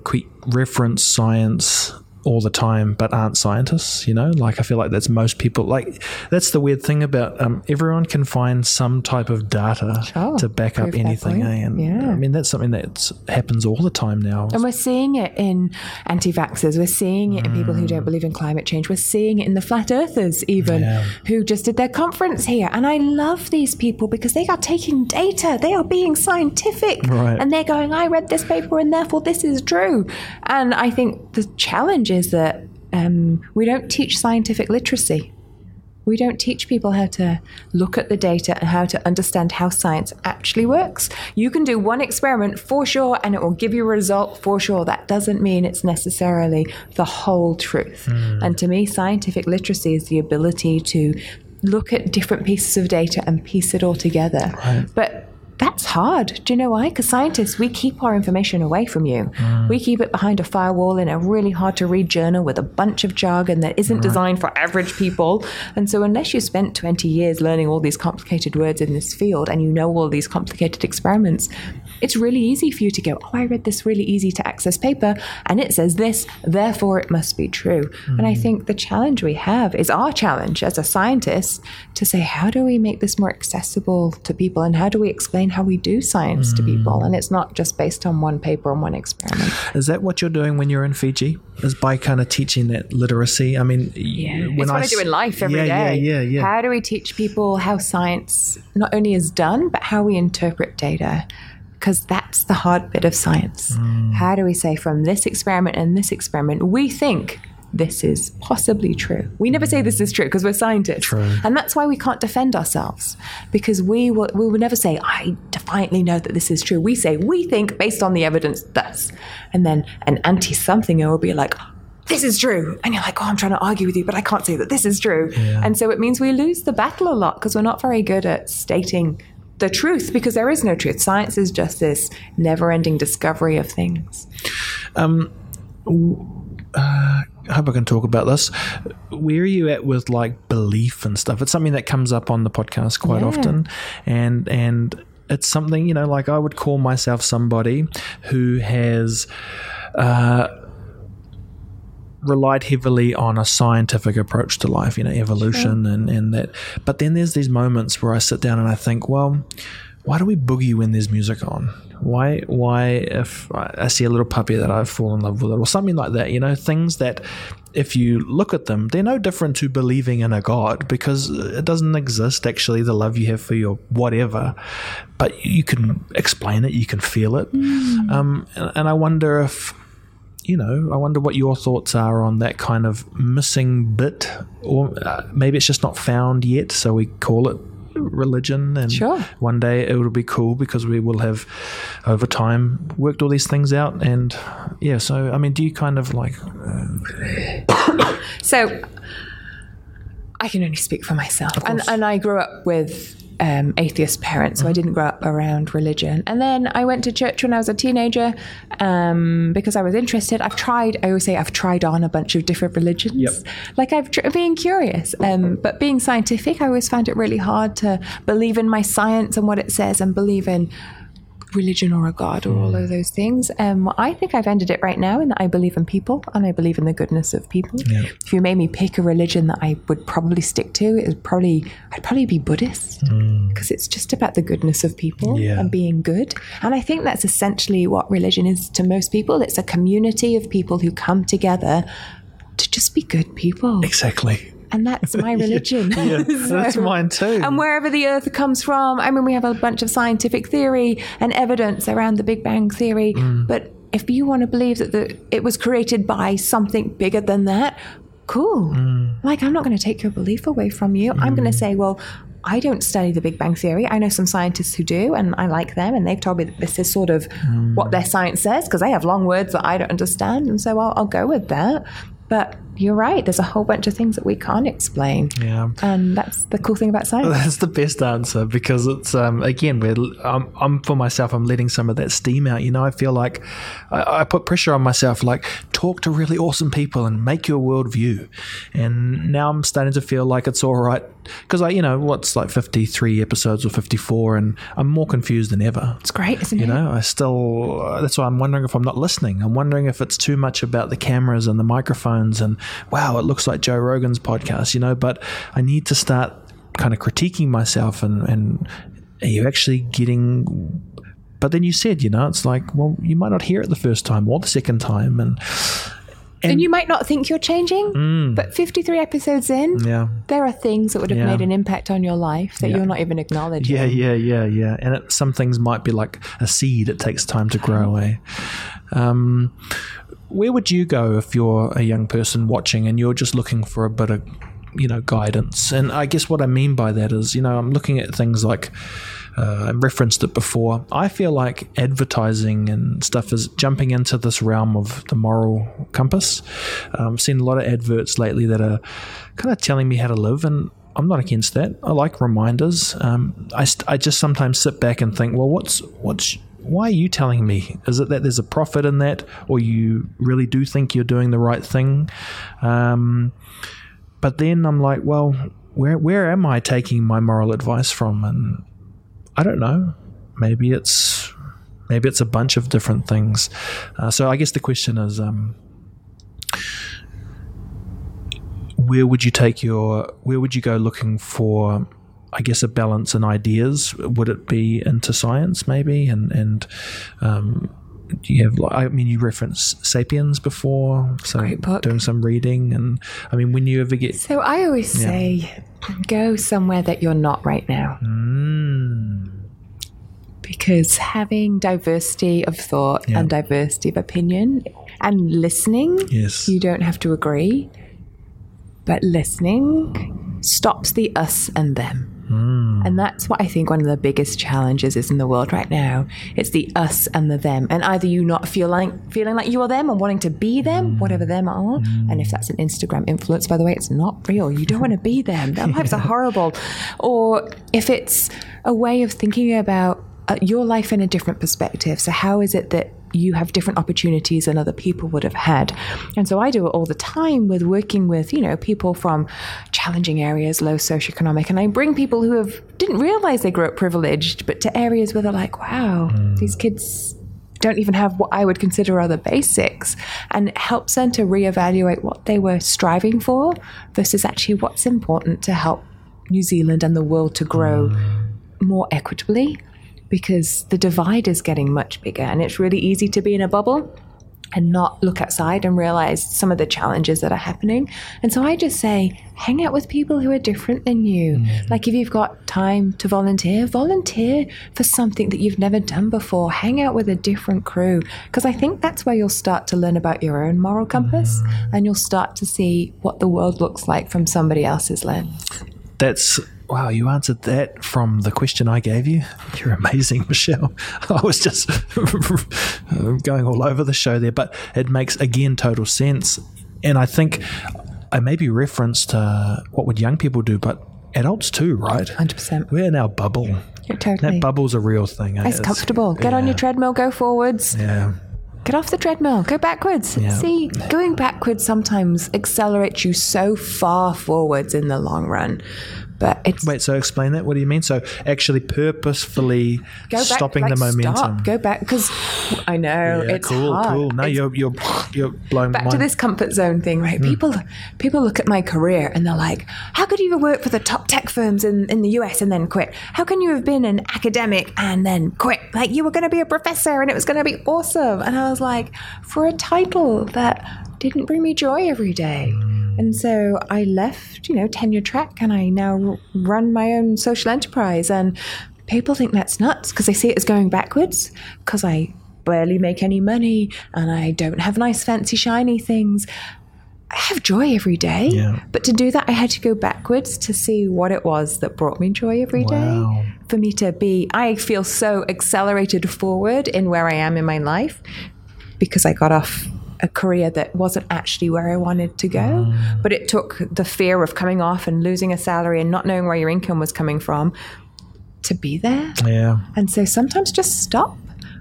reference science all the time but aren't scientists you know like i feel like that's most people like that's the weird thing about um, everyone can find some type of data Sure. to back up anything eh? and Yeah. i mean that's something that happens all the time now And we're seeing it in anti vaxxers. We're seeing it in people who don't believe in climate change. We're seeing it in the flat earthers, even, Yeah. who just did their conference here. And I love these people because they are taking data, they are being scientific. Right. And they're going, I read this paper and therefore this is true. And I think the challenge is that um, we don't teach scientific literacy. We don't teach people how to look at the data and how to understand how science actually works. You can do one experiment for sure and it will give you a result for sure. That doesn't mean it's necessarily the whole truth. And to me, scientific literacy is the ability to look at different pieces of data and piece it all together. But that's hard. Do you know why? Because scientists, we keep our information away from you. Mm. We keep it behind a firewall in a really hard to read journal with a bunch of jargon that isn't designed for average people. And so, unless you spent 20 years learning all these complicated words in this field and you know all these complicated experiments, it's really easy for you to go, Oh, I read this really easy to access paper and it says this, therefore it must be true. And I mm. think the challenge we have is our challenge as a scientist to say, How do we make this more accessible to people and how do we explain how we do science to mm. people? And it's not just based on one paper and one experiment. is that what you're doing when you're in fiji is by kind of teaching that literacy i mean yeah it's what I, do in life every day. yeah, yeah yeah yeah How do we teach people how science not only is done, but how we interpret data? Because that's the hard bit of science. Mm. How do we say from this experiment and this experiment, we think this is possibly true? We never say this is true because we're scientists. True. And that's why we can't defend ourselves because we will, we will never say, I defiantly know that this is true. We say, we think based on the evidence thus. And then an anti something will be like, this is true. And you're like, oh, I'm trying to argue with you, but I can't say that this is true. And so it means we lose the battle a lot because we're not very good at stating the truth because there is no truth. Science is just this never ending discovery of things. I hope I can talk about this. Where are you at with like belief and stuff? It's something that comes up on the podcast quite Yeah. often, and and it's something you know, like I would call myself somebody who has. Uh, relied heavily on a scientific approach to life, you know, evolution and, and that. But then there's these moments where I sit down and I think, well, why do we boogie when there's music on? Why, why, if I see a little puppy that I've fallen in love with or something like that, you know, things that if you look at them, they're no different to believing in a God because it doesn't exist actually, the love you have for your whatever. But you can explain it, you can feel it. Um, and, and I wonder if, you know, I wonder what your thoughts are on that kind of missing bit, or uh, maybe it's just not found yet, so we call it religion. And Sure. one day it will be cool because we will have, over time, worked all these things out. And yeah, so I mean, do you kind of like, (coughs) So I can only speak for myself. And, and I grew up with um, atheist parents, so I didn't grow up around religion. And then I went to church when I was a teenager um, because I was interested. I've tried, I always say, I've tried on a bunch of different religions. Yep. Like I've tr- being curious, um, but being scientific, I always found it really hard to believe in my science and what it says and believe in religion or a god or all of those things. Um, I think I've ended it right now in that I believe in people and I believe in the goodness of people. If you made me pick a religion that I would probably stick to, it would probably I'd probably be Buddhist because it's just about the goodness of people Yeah. and being good. And I think that's essentially what religion is to most people. It's a community of people who come together to just be good people. exactly? And that's my (laughs) religion. Yeah, (laughs) that's So- mine too. and wherever the earth comes from, I mean, we have a bunch of scientific theory and evidence around the Big Bang Theory. But if you want to believe that the, it was created by something bigger than that, cool. Mm. Like, I'm not going to take your belief away from you. I'm going to say, well, I don't study the Big Bang Theory. I know some scientists who do, and I like them, and they've told me that this is sort of Mm. what their science says because they have long words that I don't understand, and so I'll, I'll go with that. But you're right. There's a whole bunch of things that we can't explain, Yeah. and that's the cool thing about science. That's the best answer because it's um, again, we're, I'm, I'm for myself. I'm letting some of that steam out. You know, I feel like I, I put pressure on myself, like talk to really awesome people and make your worldview. And now I'm starting to feel like it's all right because I, you know, what's like 53 episodes or 54, and I'm more confused than ever. It's great, isn't You it? You know, I still, uh, that's why I'm wondering if I'm not listening. I'm wondering if it's too much about the cameras and the microphones and wow, it looks like Joe Rogan's podcast, you know, but I need to start kind of critiquing myself and, and are you actually getting, but then you said, you know, it's like, well, you might not hear it the first time or the second time. And, And you might not think you're changing, but 53 episodes in, Mm. yeah. there are things that would have Yeah. made an impact on your life that Yeah. you're not even acknowledging. Yeah, yeah, yeah, yeah. And it, some things might be like a seed; it takes time to grow. Eh? Um, where would you go if you're a young person watching and you're just looking for a bit of, you know, guidance? And I guess what I mean by that is, you know, I'm looking at things like. Uh, referenced it before. I feel like advertising and stuff is jumping into this realm of the moral compass. Um, I've seen a lot of adverts lately that are kind of telling me how to live, and I'm not against that. I like reminders. Um, I, st- I just sometimes sit back and think, well, what's what's why are you telling me? Is it that there's a profit in that, or you really do think you're doing the right thing? Um, but then I'm like, well, where where am I taking my moral advice from? And I don't know. Maybe it's maybe it's a bunch of different things. Uh, so I guess the question is. Um, where would you take your where would you go looking for I guess a balance in ideas would it be into science maybe and and um, you have like I mean you referenced Sapiens before so doing some reading and I mean when you ever get So I always say, go somewhere that you're not right now. mm, Because having diversity of thought Yeah. and diversity of opinion and listening, yes you don't have to agree, but listening stops the us and them. And that's what I think one of the biggest challenges is in the world right now. It's the us and the them. And either you not feel like feeling like you are them and wanting to be them, whatever them are. And if that's an Instagram influence, by the way, it's not real. You don't want to be (laughs) them. Their lives are horrible. Or if it's a way of thinking about uh, your life in a different perspective. So how is it that you have different opportunities than other people would have had. And so I do it all the time with working with, you know, people from challenging areas, low socioeconomic, and I bring people who have didn't realize they grew up privileged, but to areas where they're like, wow, mm. these kids don't even have what I would consider are the basics, and it helps them to reevaluate what they were striving for versus actually what's important to help New Zealand and the world to grow mm. more equitably because the divide is getting much bigger and it's really easy to be in a bubble and not look outside and realize some of the challenges that are happening. And so I just say, hang out with people who are different than you. Mm. Like if you've got time to volunteer, volunteer for something that you've never done before. Hang out with a different crew. Because I think that's where you'll start to learn about your own moral compass mm. and you'll start to see what the world looks like from somebody else's lens. That's wow, you answered that from the question I gave you. You're amazing, (laughs) Michelle. I was just (laughs) going all over the show there, but it makes again total sense. And I think I maybe referenced uh, what would young people do, but adults too, right? 100%. We're in our bubble. You're totally. That bubble's a real thing. eh? It's comfortable. Get on your treadmill, go forwards. Yeah. Get off the treadmill, go backwards. Yeah. See, going backwards sometimes accelerates you so far forwards in the long run. But it's Wait, so explain that. What do you mean? So actually purposefully go back, stopping like, the momentum. Stop, go back because I know yeah, it's cool, hard. cool. No, It's- you're you're you're blowing my back to this comfort zone thing, right? Hmm. People people look at my career and they're like, How could you even work for the top tech firms in, in the US and then quit? How can you have been an academic and then quit? Like you were gonna be a professor and it was gonna be awesome. And I was like, for a title that didn't bring me joy every day. And so I left, you know, tenure track and I now run my own social enterprise and people think that's nuts because they see it as going backwards because I barely make any money and I don't have nice, fancy, shiny things. I have joy every day. Yeah. But to do that, I had to go backwards to see what it was that brought me joy every day. Wow. For me to be, I feel so accelerated forward in where I am in my life because I got off a career that wasn't actually where I wanted to go. Mm. But it took the fear of coming off and losing a salary and not knowing where your income was coming from to be there. Yeah. And so sometimes just stop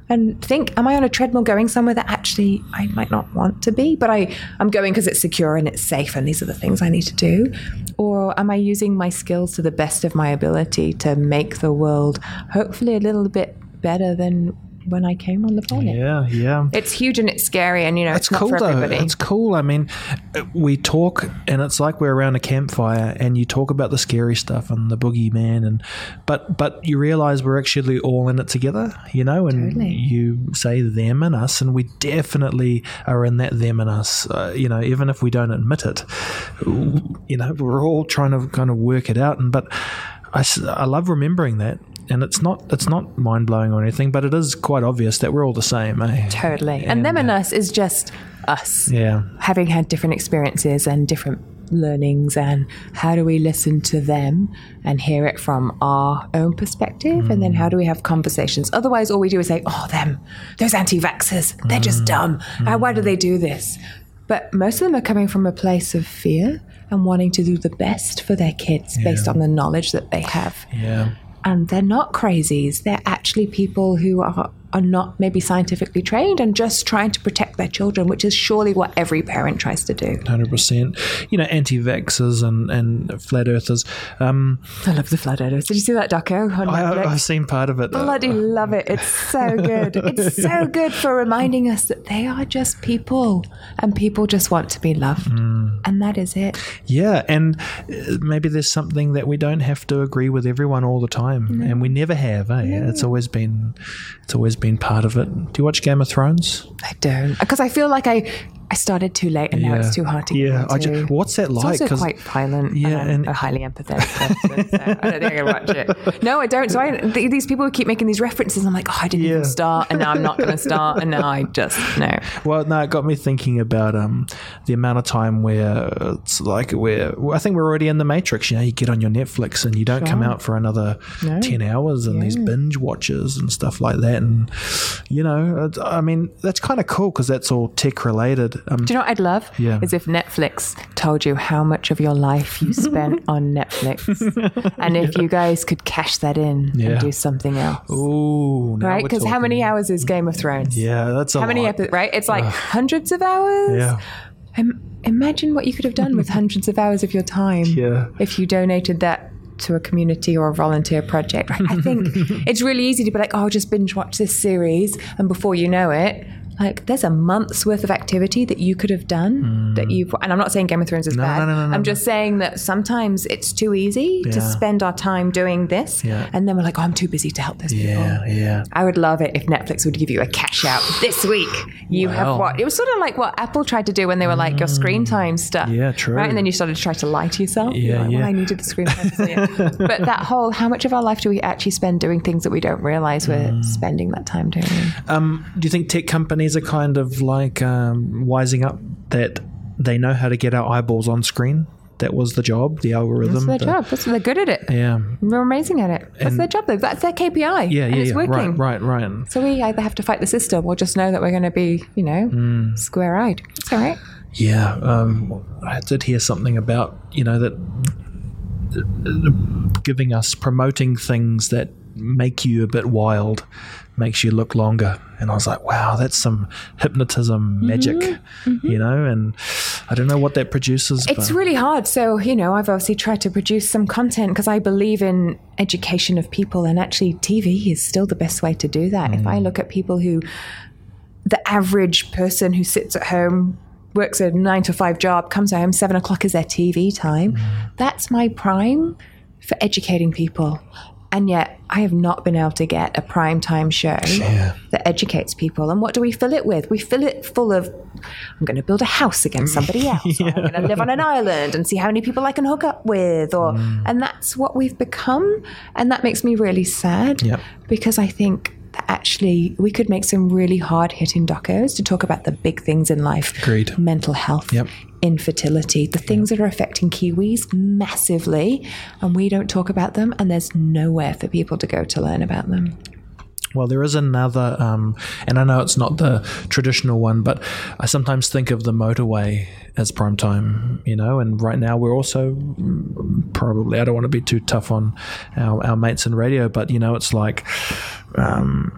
and think, am I on a treadmill going somewhere that actually I might not want to be, but I, I'm going because it's secure and it's safe and these are the things I need to do? Or am I using my skills to the best of my ability to make the world hopefully a little bit better than when I came on the planet? Yeah. Yeah. It's huge and it's scary and you know, It's it's, not cool for though. everybody. It's cool. I mean, we talk, and it's like we're around a campfire, and you talk about the scary stuff and the boogeyman, and but but you realize we're actually all in it together, you know. And Totally. you say them and us, and we definitely are in that them and us. Uh, you know, even if we don't admit it, you know, we're all trying to kind of work it out. And but I, I love remembering that. And it's not it's not mind blowing or anything, but it is quite obvious that we're all the same, eh? totally. And them and us is just us. Yeah. having had different experiences and different learnings and how do we listen to them and hear it from our own perspective? And then how do we have conversations? Otherwise all we do is say oh them. Those anti-vaxxers. They're just dumb. Uh, why do they do this? But most of them are coming from a place of fear and wanting to do the best for their kids based on the knowledge that they have. Yeah. And they're not crazies. They're actually people who are, are not maybe scientifically trained and just trying to protect their children, which is surely what every parent tries to do. Hundred percent. You know, anti-vaxxers and, and flat earthers. Um, I love the flat earthers. Did you see that doco on I, I've seen part of it. Bloody love it. It's so good. (laughs) It's so good for reminding us that they are just people and people just want to be loved. And that is it. Yeah, and uh, maybe there's something that we don't have to agree with everyone all the time, and we never have. Eh? It's always been, it's always been part of it. Do you watch Game of Thrones? I don't. Because I feel like I, I started too late and now it's too hard to Yeah, get I into. ju- what's that It's like? also 'Cause- quite violent. Yeah, Yeah, and and- a highly empathetic person. So I don't think I can watch it. No, I don't. So I, th- these people keep making these references. I'm like, oh, I didn't Yeah. even start, and now I'm not going to start, and now I just no. Well, no, it got me thinking about um, the amount of time where it's like where I think we're already in the matrix. You know, you get on your Netflix and you don't come out for another No. ten hours, and these binge watches and stuff like that. And you know, I mean, that's kind of cool because that's all tech related. Um, Do you know what I'd love? Yeah. Is if Netflix told you how much of your life you (laughs) spent on Netflix, and if you guys could cash that in Yeah. and do something else, ooh, right? Because how many hours is Game of Thrones? Yeah, that's a How many episodes? Right? It's like hundreds of hours. Yeah, Im- imagine what you could have done with hundreds of hours of your time Yeah. if you donated that to a community or a volunteer project. Right? I think (laughs) it's really easy to be like, oh, I'll just binge watch this series, and before you know it, like there's a month's worth of activity that you could have done that you've. And I'm not saying Game of Thrones is Hmm. No, bad. no, no, no, I'm just saying that sometimes it's too easy to spend our time doing this, Yeah. and then we're like, oh, I'm too busy to help those people. yeah, yeah. I would love it if Netflix would give you a cash out this week. You Wow. have what? It was sort of like what Apple tried to do when they were like your screen time stuff. Yeah, true. Right, and then you started to try to lie to yourself. Yeah, like, yeah. Well, I needed the screen time. (laughs) But that whole, how much of our life do we actually spend doing things that we don't realize we're Mm. spending that time doing? Um, do you think tech companies are kind of like um, wising up that they know how to get our eyeballs on screen? That was the job, the algorithm. That's their the- job. That's they're good at it. Yeah, They're amazing at it. That's And- their job, though. That's their KPI. yeah, yeah, it's yeah. working. Right, right, right. So we either have to fight the system or just know that we're going to be, you know, Mm. square eyed. It's all right. Yeah, um, I did hear something about you know that uh, giving us promoting things that make you a bit wild makes you look longer. And i was like wow that's some hypnotism mm-hmm. magic mm-hmm. you know? And i don't know what that produces It's really hard. So, you know, I've obviously tried to produce some content because I believe in education of people, and actually, TV is still the best way to do that. If I mm. look at people who, the average person who sits at home, works a nine to five job, comes home, seven o'clock is their TV time, mm. that's my prime for educating people. And yet, I have not been able to get a prime time show that educates people. And what do we fill it with? We fill it full of, I'm going to build a house against (laughs) somebody else. or I'm going to live on an island and see how many people I can hook up with. Or, Mm. and that's what we've become. And that makes me really sad Yep. because I think that actually we could make some really hard hitting docos to talk about the big things in life Agreed. mental health, Yep. Infertility, the things that are affecting Kiwis massively, and we don't talk about them, and there's nowhere for people to go to learn about them. Well, there is another, um, and I know it's not the traditional one, but I sometimes think of the motorway as prime time, you know, and right now we're also mm, probably, I don't want to be too tough on our, our mates in radio, but, you know, it's like, um,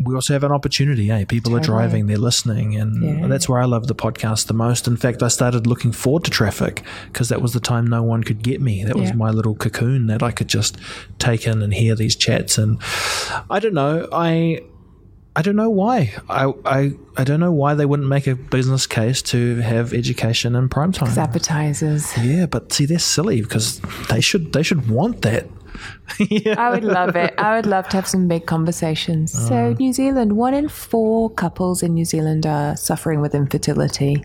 we also have an opportunity, eh? People are driving, they're listening, and Yeah. that's where I love the podcast the most. In fact, I started looking forward to traffic because that was the time no one could get me. That was my little cocoon that I could just take in and hear these chats. And I don't know, I I don't know why. I I, I don't know why they wouldn't make a business case to have education in prime time. Appetizers. Yeah, but see, they're silly because they should they should want that. Yeah. (laughs) I would love it. I would love to have some big conversations. Uh. So, New Zealand, one in four couples in New Zealand are suffering with infertility.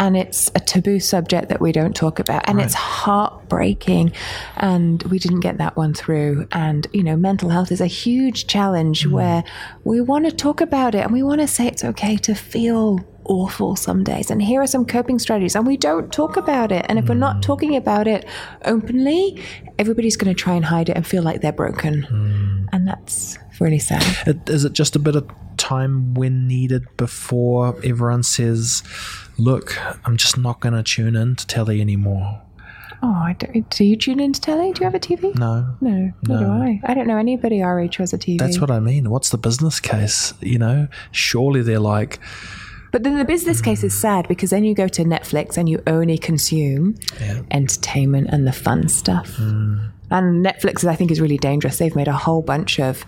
And it's a taboo subject that we don't talk about. And it's heartbreaking. And we didn't get that one through. And, you know, mental health is a huge challenge Mm. where we want to talk about it and we want to say it's okay to feel awful some days. And here are some coping strategies. And we don't talk about it. And if we're Mm. not talking about it openly, everybody's going to try and hide it and feel like they're broken. Mm. And that's really sad. It, is it just a bit of time when needed before everyone says, "Look, I'm just not going to tune in to telly anymore"? Oh, I don't, do you tune into telly? Do you have a TV? No. No, neither do I. I don't know anybody our age who has a TV. That's what I mean. What's the business case? You know, surely they're like, But then the business case is sad because then you go to Netflix and you only consume Yeah. entertainment and the fun stuff. Hmm. And Netflix, I think, is really dangerous. They've made a whole bunch of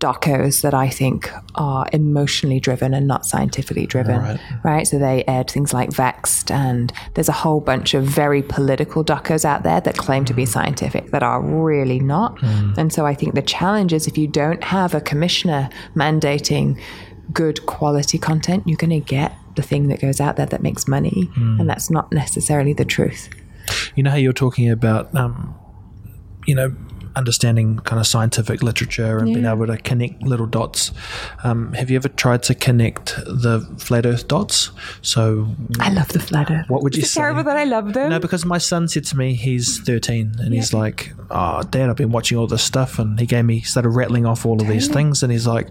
docos that I think are emotionally driven and not scientifically driven. Right. Right. So they aired things like Vaxxed, and there's a whole bunch of very political docos out there that claim to be scientific that are really not. And so I think the challenge is if you don't have a commissioner mandating good quality content, you're going to get the thing that goes out there that makes money. And that's not necessarily the truth. you know how you're talking about, um, you know, understanding kind of scientific literature and being able to connect little dots. Um, have you ever tried to connect the flat Earth dots? So I love the flat earth. What would you Is it say? terrible that I love them? No, because my son said to me, he's 13, and he's like, Oh, Dad, I've been watching all this stuff. And he gave me, started rattling off all of these things. And he's like,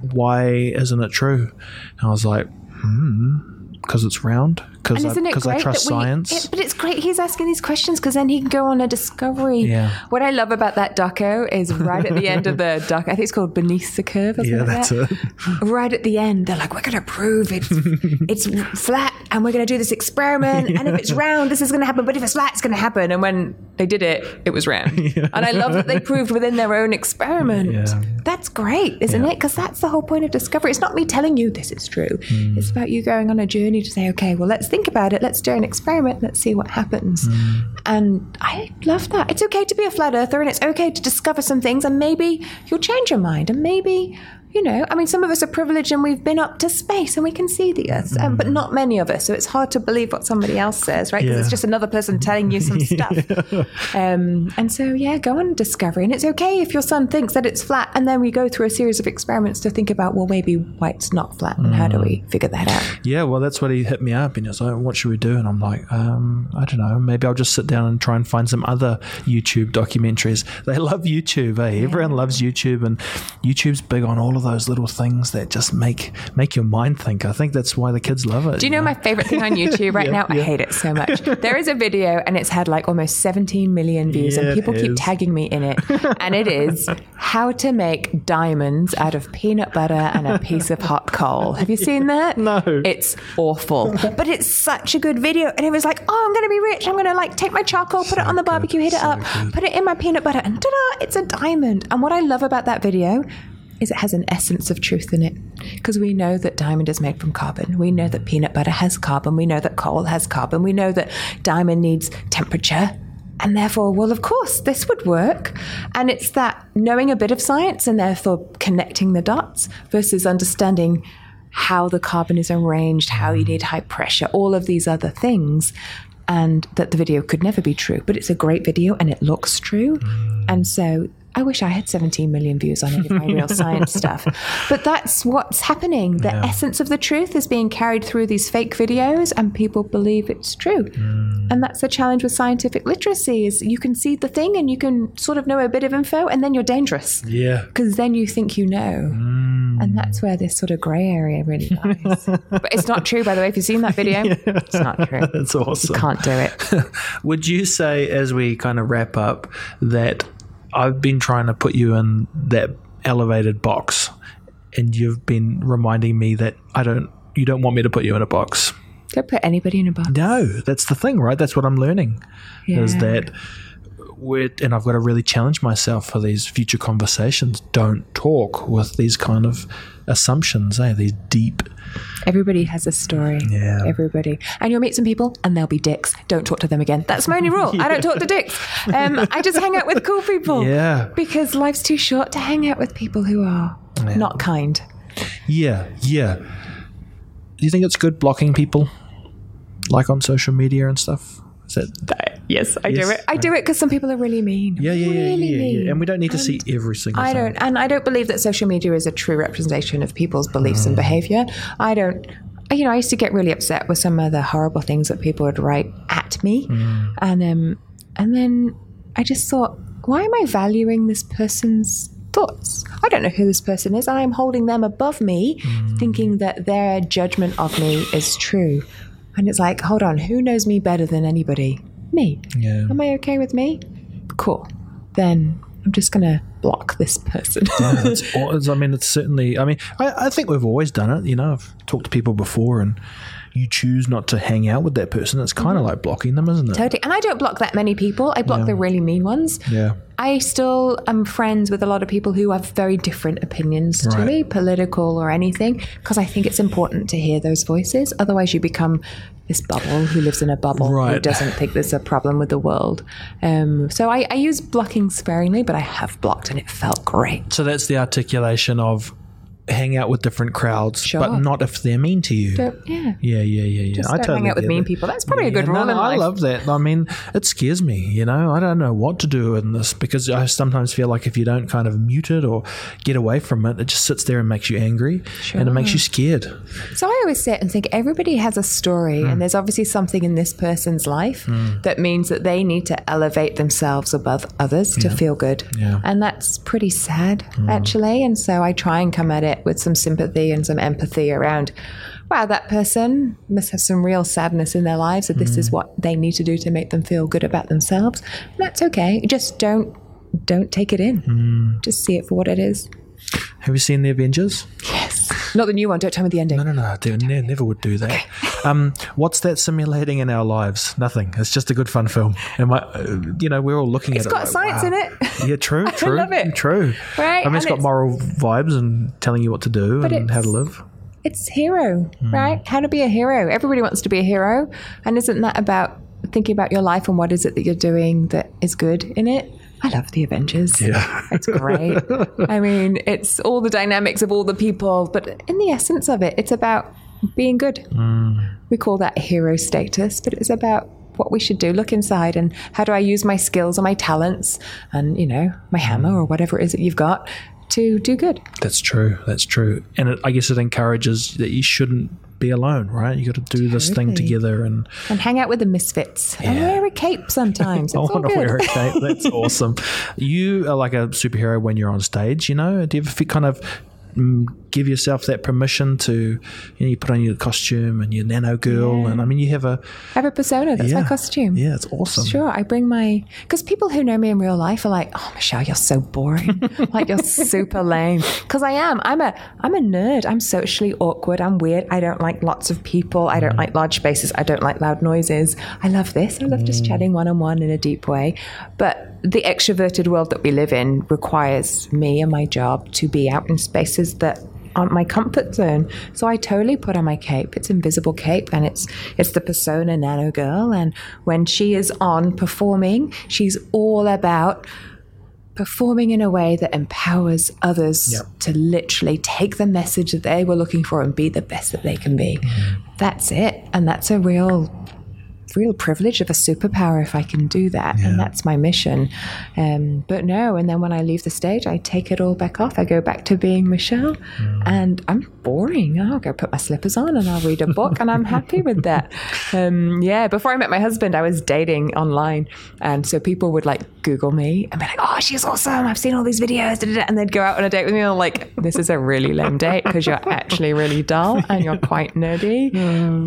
Why isn't it true? And I was like, Hmm, because it's round? Because I, isn't it 'cause I great trust science. it- but it's great he's asking these questions because then he can go on a discovery. Yeah. What I love about that doco is right at the end of the doc, I think it's called Beneath the Curve. Yeah, that's that. it. (laughs) Right at the end, they're like, "We're going to prove it's (laughs) it's flat, and we're going to do this experiment. And if it's round, this is going to happen. But if it's flat, it's going to happen." And when they did it, it was round. (laughs) And I love that they proved within their own experiment. Yeah. That's great, isn't Yeah. it? Because that's the whole point of discovery. It's not me telling you this is true. Hmm. It's about you going on a journey to say, "Okay, well, let's think about it. Let's do an experiment. Let's see what happens." Hmm. And I love that. It's okay to be a flat earther, and it's okay to discover some things, and maybe you'll change your mind, and maybe you know, I mean, some of us are privileged and we've been up to space and we can see the Earth, um, but not many of us. So it's hard to believe what somebody else says, right? Because Yeah. it's just another person telling you some (laughs) stuff. Um, and so, yeah, go on discovery. And it's okay if your son thinks that it's flat. And then we go through a series of experiments to think about, well, maybe why it's not flat and how do we figure that out? Yeah, well, that's what he hit me up, and he was like, "What should we do?" And I'm like, um, "I don't know. Maybe I'll just sit down and try and find some other YouTube documentaries. They love YouTube, eh? Everyone loves YouTube, and YouTube's big on all of those little things that just make make your mind think. I think that's why the kids love it. Do you know my favorite thing on (laughs) YouTube right Yeah, now? I hate it so much. There is a video and it's had like almost 17 million (laughs) views, Yeah, and people keep tagging me in it. And it is (laughs) how to make diamonds out of peanut butter and a piece of hot coal. Have you seen that? No. It's awful, but it's such a good video. And it was like, oh, I'm going to be rich. I'm going to like take my charcoal, put it on the barbecue, heat it so up, good. put it in my peanut butter, and ta-da! It's a diamond. And what I love about that video is it has an essence of truth in it because we know that diamond is made from carbon. We know that peanut butter has carbon. We know that coal has carbon. We know that diamond needs temperature. And therefore, well, of course, this would work. And it's that knowing a bit of science and therefore connecting the dots versus understanding how the carbon is arranged, how you need high pressure, all of these other things. And that the video could never be true, but it's a great video and it looks true. Mm. And so I wish I had 17 million views on any of my real (laughs) science stuff. But that's what's happening. The Yeah. essence of the truth is being carried through these fake videos and people believe it's true. Mm. And that's the challenge with scientific literacy is you can see the thing and you can sort of know a bit of info and then you're dangerous Yeah. because then you think you know. Mm. And that's where this sort of grey area really (laughs) lies. but it's not true, by the way. If you've seen that video, (laughs) it's not true. That's awesome. You Can't do it. Would you say, as we kind of wrap up, that I've been trying to put you in that elevated box, and you've been reminding me that I don't, you don't want me to put you in a box? Don't put anybody in a box. No, that's the thing, right? That's what I'm learning. Is that we're, and I've got to really challenge myself for these future conversations. Don't talk with these kind of assumptions, eh? These deep. Everybody has a story. Yeah. Everybody. And you'll meet some people and they'll be dicks. Don't talk to them again. That's my only rule. I don't (laughs) talk to dicks. Um, I just hang out with cool people. Yeah. Because life's too short to hang out with people who are not kind. Yeah, yeah. Do you think it's good blocking people, like on social media and stuff? Is that Yes, I Yes. do it. I do it because some people are really mean. yeah, yeah, yeah, really yeah, mean. yeah. And we don't need to see every single. I don't, and I don't believe that social media is a true representation of people's beliefs and behavior. I don't. You know, I used to get really upset with some of the horrible things that people would write at me, and um, and then I just thought, why am I valuing this person's thoughts? I don't know who this person is, and I'm holding them above me, thinking that their judgment of me is true. And it's like, hold on, who knows me better than anybody? Me. Yeah. Am I okay with me? Cool. Then I'm just going to block this person. Yeah, (laughs) it's, I mean, it's certainly. I mean, I, I think we've always done it. You know, I've talked to people before, and you choose not to hang out with that person. It's kind of like blocking them, isn't it? totally. And I don't block that many people. I block the really mean ones. Yeah. I still am friends with a lot of people who have very different opinions to me, political or anything, because I think it's important to hear those voices. Otherwise, you become this bubble who lives in a bubble who doesn't think there's a problem with the world. Um, so I, I use blocking sparingly, but I have blocked and it felt great. So that's the articulation of hang out with different crowds, Sure. but not if they're mean to you. Don't, yeah. Yeah, yeah, yeah, yeah. Just I don't totally hang out with mean that. people. That's probably a good Yeah, rule no, no, I love that. I mean, it scares me. You know, I don't know what to do in this because I sometimes feel like if you don't kind of mute it or get away from it, it just sits there and makes you angry and it makes you scared. So I always sit and think everybody has a story, Hmm. and there's obviously something in this person's life that means that they need to elevate themselves above others to feel good. Yeah. Hmm. And that's pretty sad, actually. And so I try and come at it with some sympathy and some empathy around. Wow, that person must have some real sadness in their lives, that this Hmm. is what they need to do to make them feel good about themselves. And that's okay. Just don't don't take it in. Hmm. Just see it for what it is. Have you seen the Avengers? Yes. Not the new one. Don't tell me the ending. No, no, no. I do- ne- never would do that. (laughs) Um, what's that simulating in our lives? Nothing. It's just a good fun film. And my, uh, you know, we're all looking It's at got It's like, science wow. in it. Yeah, true, (laughs) true. love it. True. Right, I mean, it's and got it's- moral vibes and telling you what to do and how to live. it's hero, Hmm. right? How to be a hero. Everybody wants to be a hero. And isn't that about thinking about your life and what is it that you're doing that is good in it? I love the Avengers. Yeah. It's great. (laughs) I mean, it's all the dynamics of all the people, but in the essence of it, it's about being good. Hmm. We call that hero status, but it's about what we should do. Look inside and how do I use my skills and my talents and, you know, my hammer or whatever it is that you've got to do good. That's true. That's true. And it, I guess it encourages that you shouldn't be alone, right? You got to do this thing together. And and hang out with the misfits and wear a cape sometimes. (laughs) It's I want to wear a cape. (laughs) That's awesome. You are like a superhero when you're on stage. You know, do you ever kind of mm, give yourself that permission to, you know, you put on your costume and your nano girl, and I mean, you have a I have a persona. That's yeah, my costume. Yeah, it's awesome. Sure, I bring my because people who know me in real life are like, "Oh, Michelle, you're so boring. (laughs) like you're super lame." Because I am. I'm a I'm a nerd. I'm socially awkward. I'm weird. I don't like lots of people. I don't Mm. like large spaces. I don't like loud noises. I love this. I love just Mm. chatting one on one in a deep way. But the extroverted world that we live in requires me and my job to be out in spaces that aren't my comfort zone. So I totally put on my cape. It's invisible cape and it's it's the persona nano girl and when she is on performing, she's all about performing in a way that empowers others Yep. to literally take the message that they were looking for and be the best that they can be. Mm. That's it. And that's a real real privilege of a superpower if I can do that. And that's my mission. Um, but no, and then when I leave the stage, I take it all back off. I go back to being Michelle and I'm boring. I'll go put my slippers on and I'll read a book and I'm happy with that. (laughs) Um, yeah, before I met my husband, I was dating online. And so people would like Google me and be like, oh, she's awesome. I've seen all these videos. da, da, da," And they'd go out on a date with me. And I'm like, this is a really lame date because you're actually really dull and you're (laughs) quite nerdy.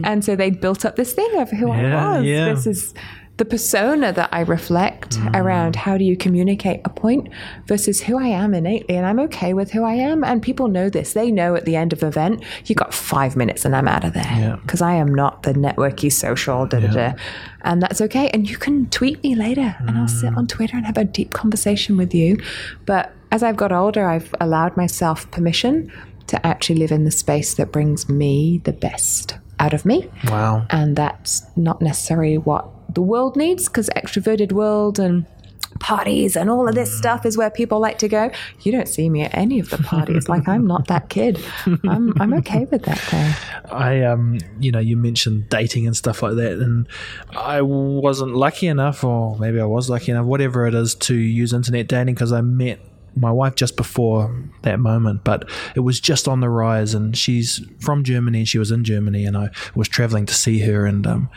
And so they built up this thing of who Yeah, I was. Yeah. This is the persona that I reflect mm. around how do you communicate a point versus who I am innately. And I'm okay with who I am. And people know this. They know at the end of the event, you got five minutes and I'm out of there. Yeah. Because I am not the networky social, da da da. And that's okay. And you can tweet me later and I'll sit on mm. Twitter and have a deep conversation with you. But as I've got older, I've allowed myself permission to actually live in the space that brings me the best out of me. Wow. and that's not necessarily what the world needs because extroverted world and parties and all of this stuff is where people like to go. You don't see me at any of the parties. Like i'm not that kid. I'm, I'm okay with that though. (laughs) I um you know you mentioned dating and stuff like that and I wasn't lucky enough or maybe I was lucky enough whatever it is to use internet dating because I met my wife just before that moment but it was just on the rise and she's from Germany and she was in Germany and I was traveling to see her and um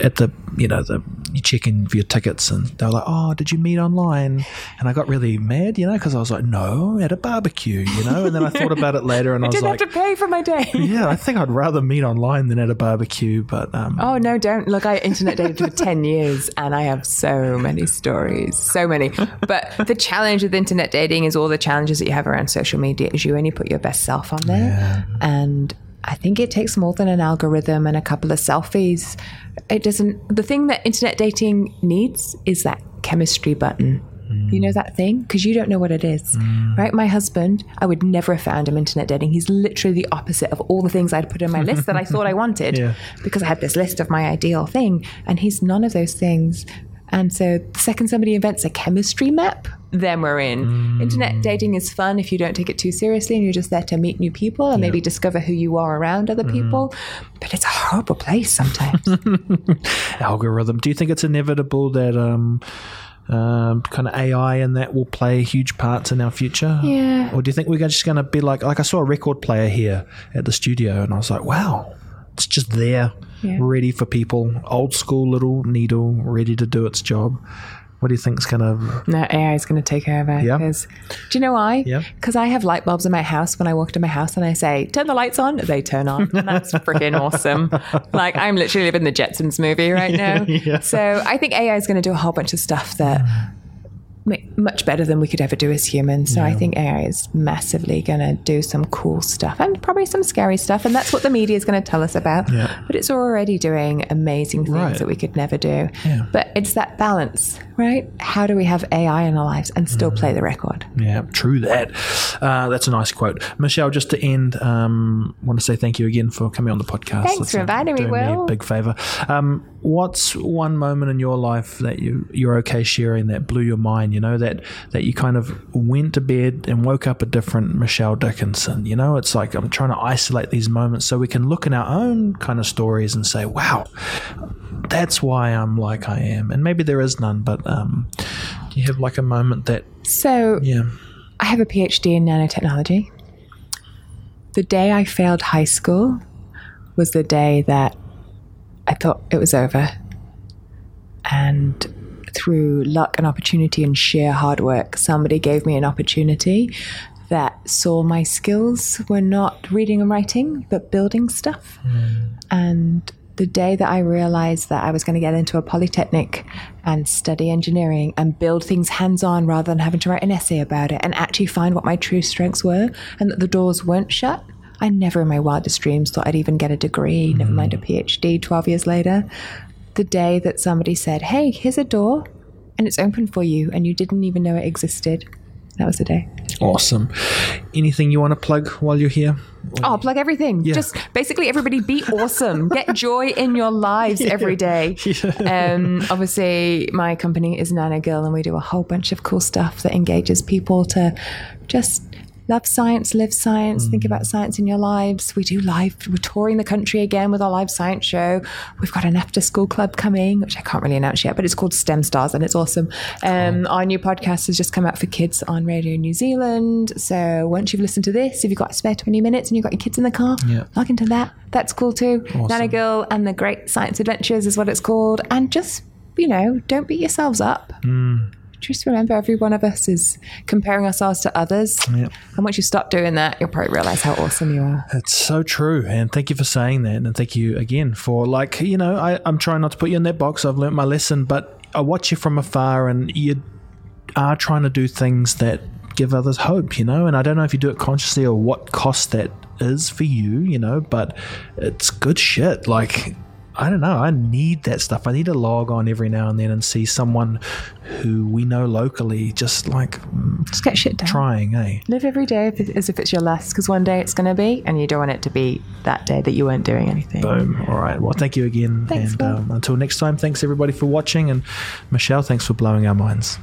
at the you know the you check in for your tickets and they were like oh did you meet online and I got really mad you know because I was like no at a barbecue you know and then I (laughs) thought about it later and I, i was didn't like have to pay for my day (laughs) yeah, I think I'd rather meet online than at a barbecue, but um, Oh no, don't look! I internet dated for ten years, and I have so many stories, so many. But the challenge with internet dating is all the challenges that you have around social media. Is you only put your best self on there, and I think it takes more than an algorithm and a couple of selfies. It doesn't. The thing that internet dating needs is that chemistry button. You know that thing? Because you don't know what it is, mm. right? My husband, I would never have found him internet dating. He's literally the opposite of all the things I'd put in my list that I thought I (laughs) wanted Yeah. because I had this list of my ideal thing, and he's none of those things. And so, the second somebody invents a chemistry map, then we're in. Internet dating is fun if you don't take it too seriously and you're just there to meet new people and maybe discover who you are around other people. But it's a horrible place sometimes. (laughs) algorithm. Do you think it's inevitable that um, um, kind of AI and that will play huge parts in our future? Yeah. Or do you think we're just going to be like, like I saw a record player here at the studio, and I was like, wow, it's just there, Yeah. ready for people, old school little needle, ready to do its job. What do you think's going to? No, AI is going to take over. Yeah. do you know why? Yeah. Because I have light bulbs in my house. When I walk to my house and I say, turn the lights on, they turn on. And that's (laughs) freaking awesome. Like, I'm literally living the Jetsons movie right (laughs) now. Yeah. So I think AI is going to do a whole bunch of stuff that much better than we could ever do as humans. So I think AI is massively going to do some cool stuff and probably some scary stuff. And that's what the media is going to tell us about. Yeah. But it's already doing amazing things Right. that we could never do. Yeah. But it's that balance, right? How do we have AI in our lives and still play the record? Yeah, true that. Uh, that's a nice quote. Michelle, just to end, um, want to say thank you again for coming on the podcast. Thanks That's, for inviting me, Will. a big favor. Um, what's one moment in your life that you you're okay sharing that blew your mind? You know that that you kind of went to bed and woke up a different Michelle Dickinson. You know, it's like I'm trying to isolate these moments so we can look in our own kind of stories and say, wow, that's why I'm like I am. And maybe there is none, but um, you have like a moment that So yeah. I have a PhD in nanotechnology. The day I failed high school was the day that I thought it was over. And through luck and opportunity and sheer hard work, somebody gave me an opportunity that saw my skills were not reading and writing, but building stuff. Hmm. And the day that I realized that I was going to get into a polytechnic and study engineering and build things hands on rather than having to write an essay about it and actually find what my true strengths were and that the doors weren't shut, I never in my wildest dreams thought I'd even get a degree, never mind a PhD 12 years later. The day that somebody said, Hey, here's a door and it's open for you, and you didn't even know it existed. That was the day. Awesome. Anything you want to plug while you're here? Oh, plug everything. Yeah. Just basically, everybody be awesome. (laughs) Get joy in your lives every day. (laughs) Um, obviously, my company is Nanogirl, and we do a whole bunch of cool stuff that engages people to just Love science, live science, think about science in your lives. We do live, we're touring the country again with our live science show. We've got an after school club coming, which I can't really announce yet, but it's called STEM Stars and it's awesome. Um, Our new podcast has just come out for kids on Radio New Zealand. So once you've listened to this, if you've got a spare 20 minutes and you've got your kids in the car, Yeah. log into that. That's cool too. Awesome. Nanogirl and the Great Science Adventures is what it's called. And just, you know, don't beat yourselves up. Just remember, every one of us is comparing ourselves to others. Yep. And once you stop doing that, you'll probably realize how awesome you are. It's so true. And thank you for saying that. And thank you again for, like, you know, I, I'm trying not to put you in that box. I've learnt my lesson, but I watch you from afar and you are trying to do things that give others hope, you know? And I don't know if you do it consciously or what cost that is for you, you know, but it's good shit. Like, I don't know. I need that stuff. I need to log on every now and then and see someone who we know locally just like mm, Just get shit done. trying, eh? Live every day as if it's your last, because one day it's going to be, and you don't want it to be that day that you weren't doing anything. Boom. All right. Well, thank you again. Thanks, and um, until next time, thanks everybody for watching. And Michelle, thanks for blowing our minds.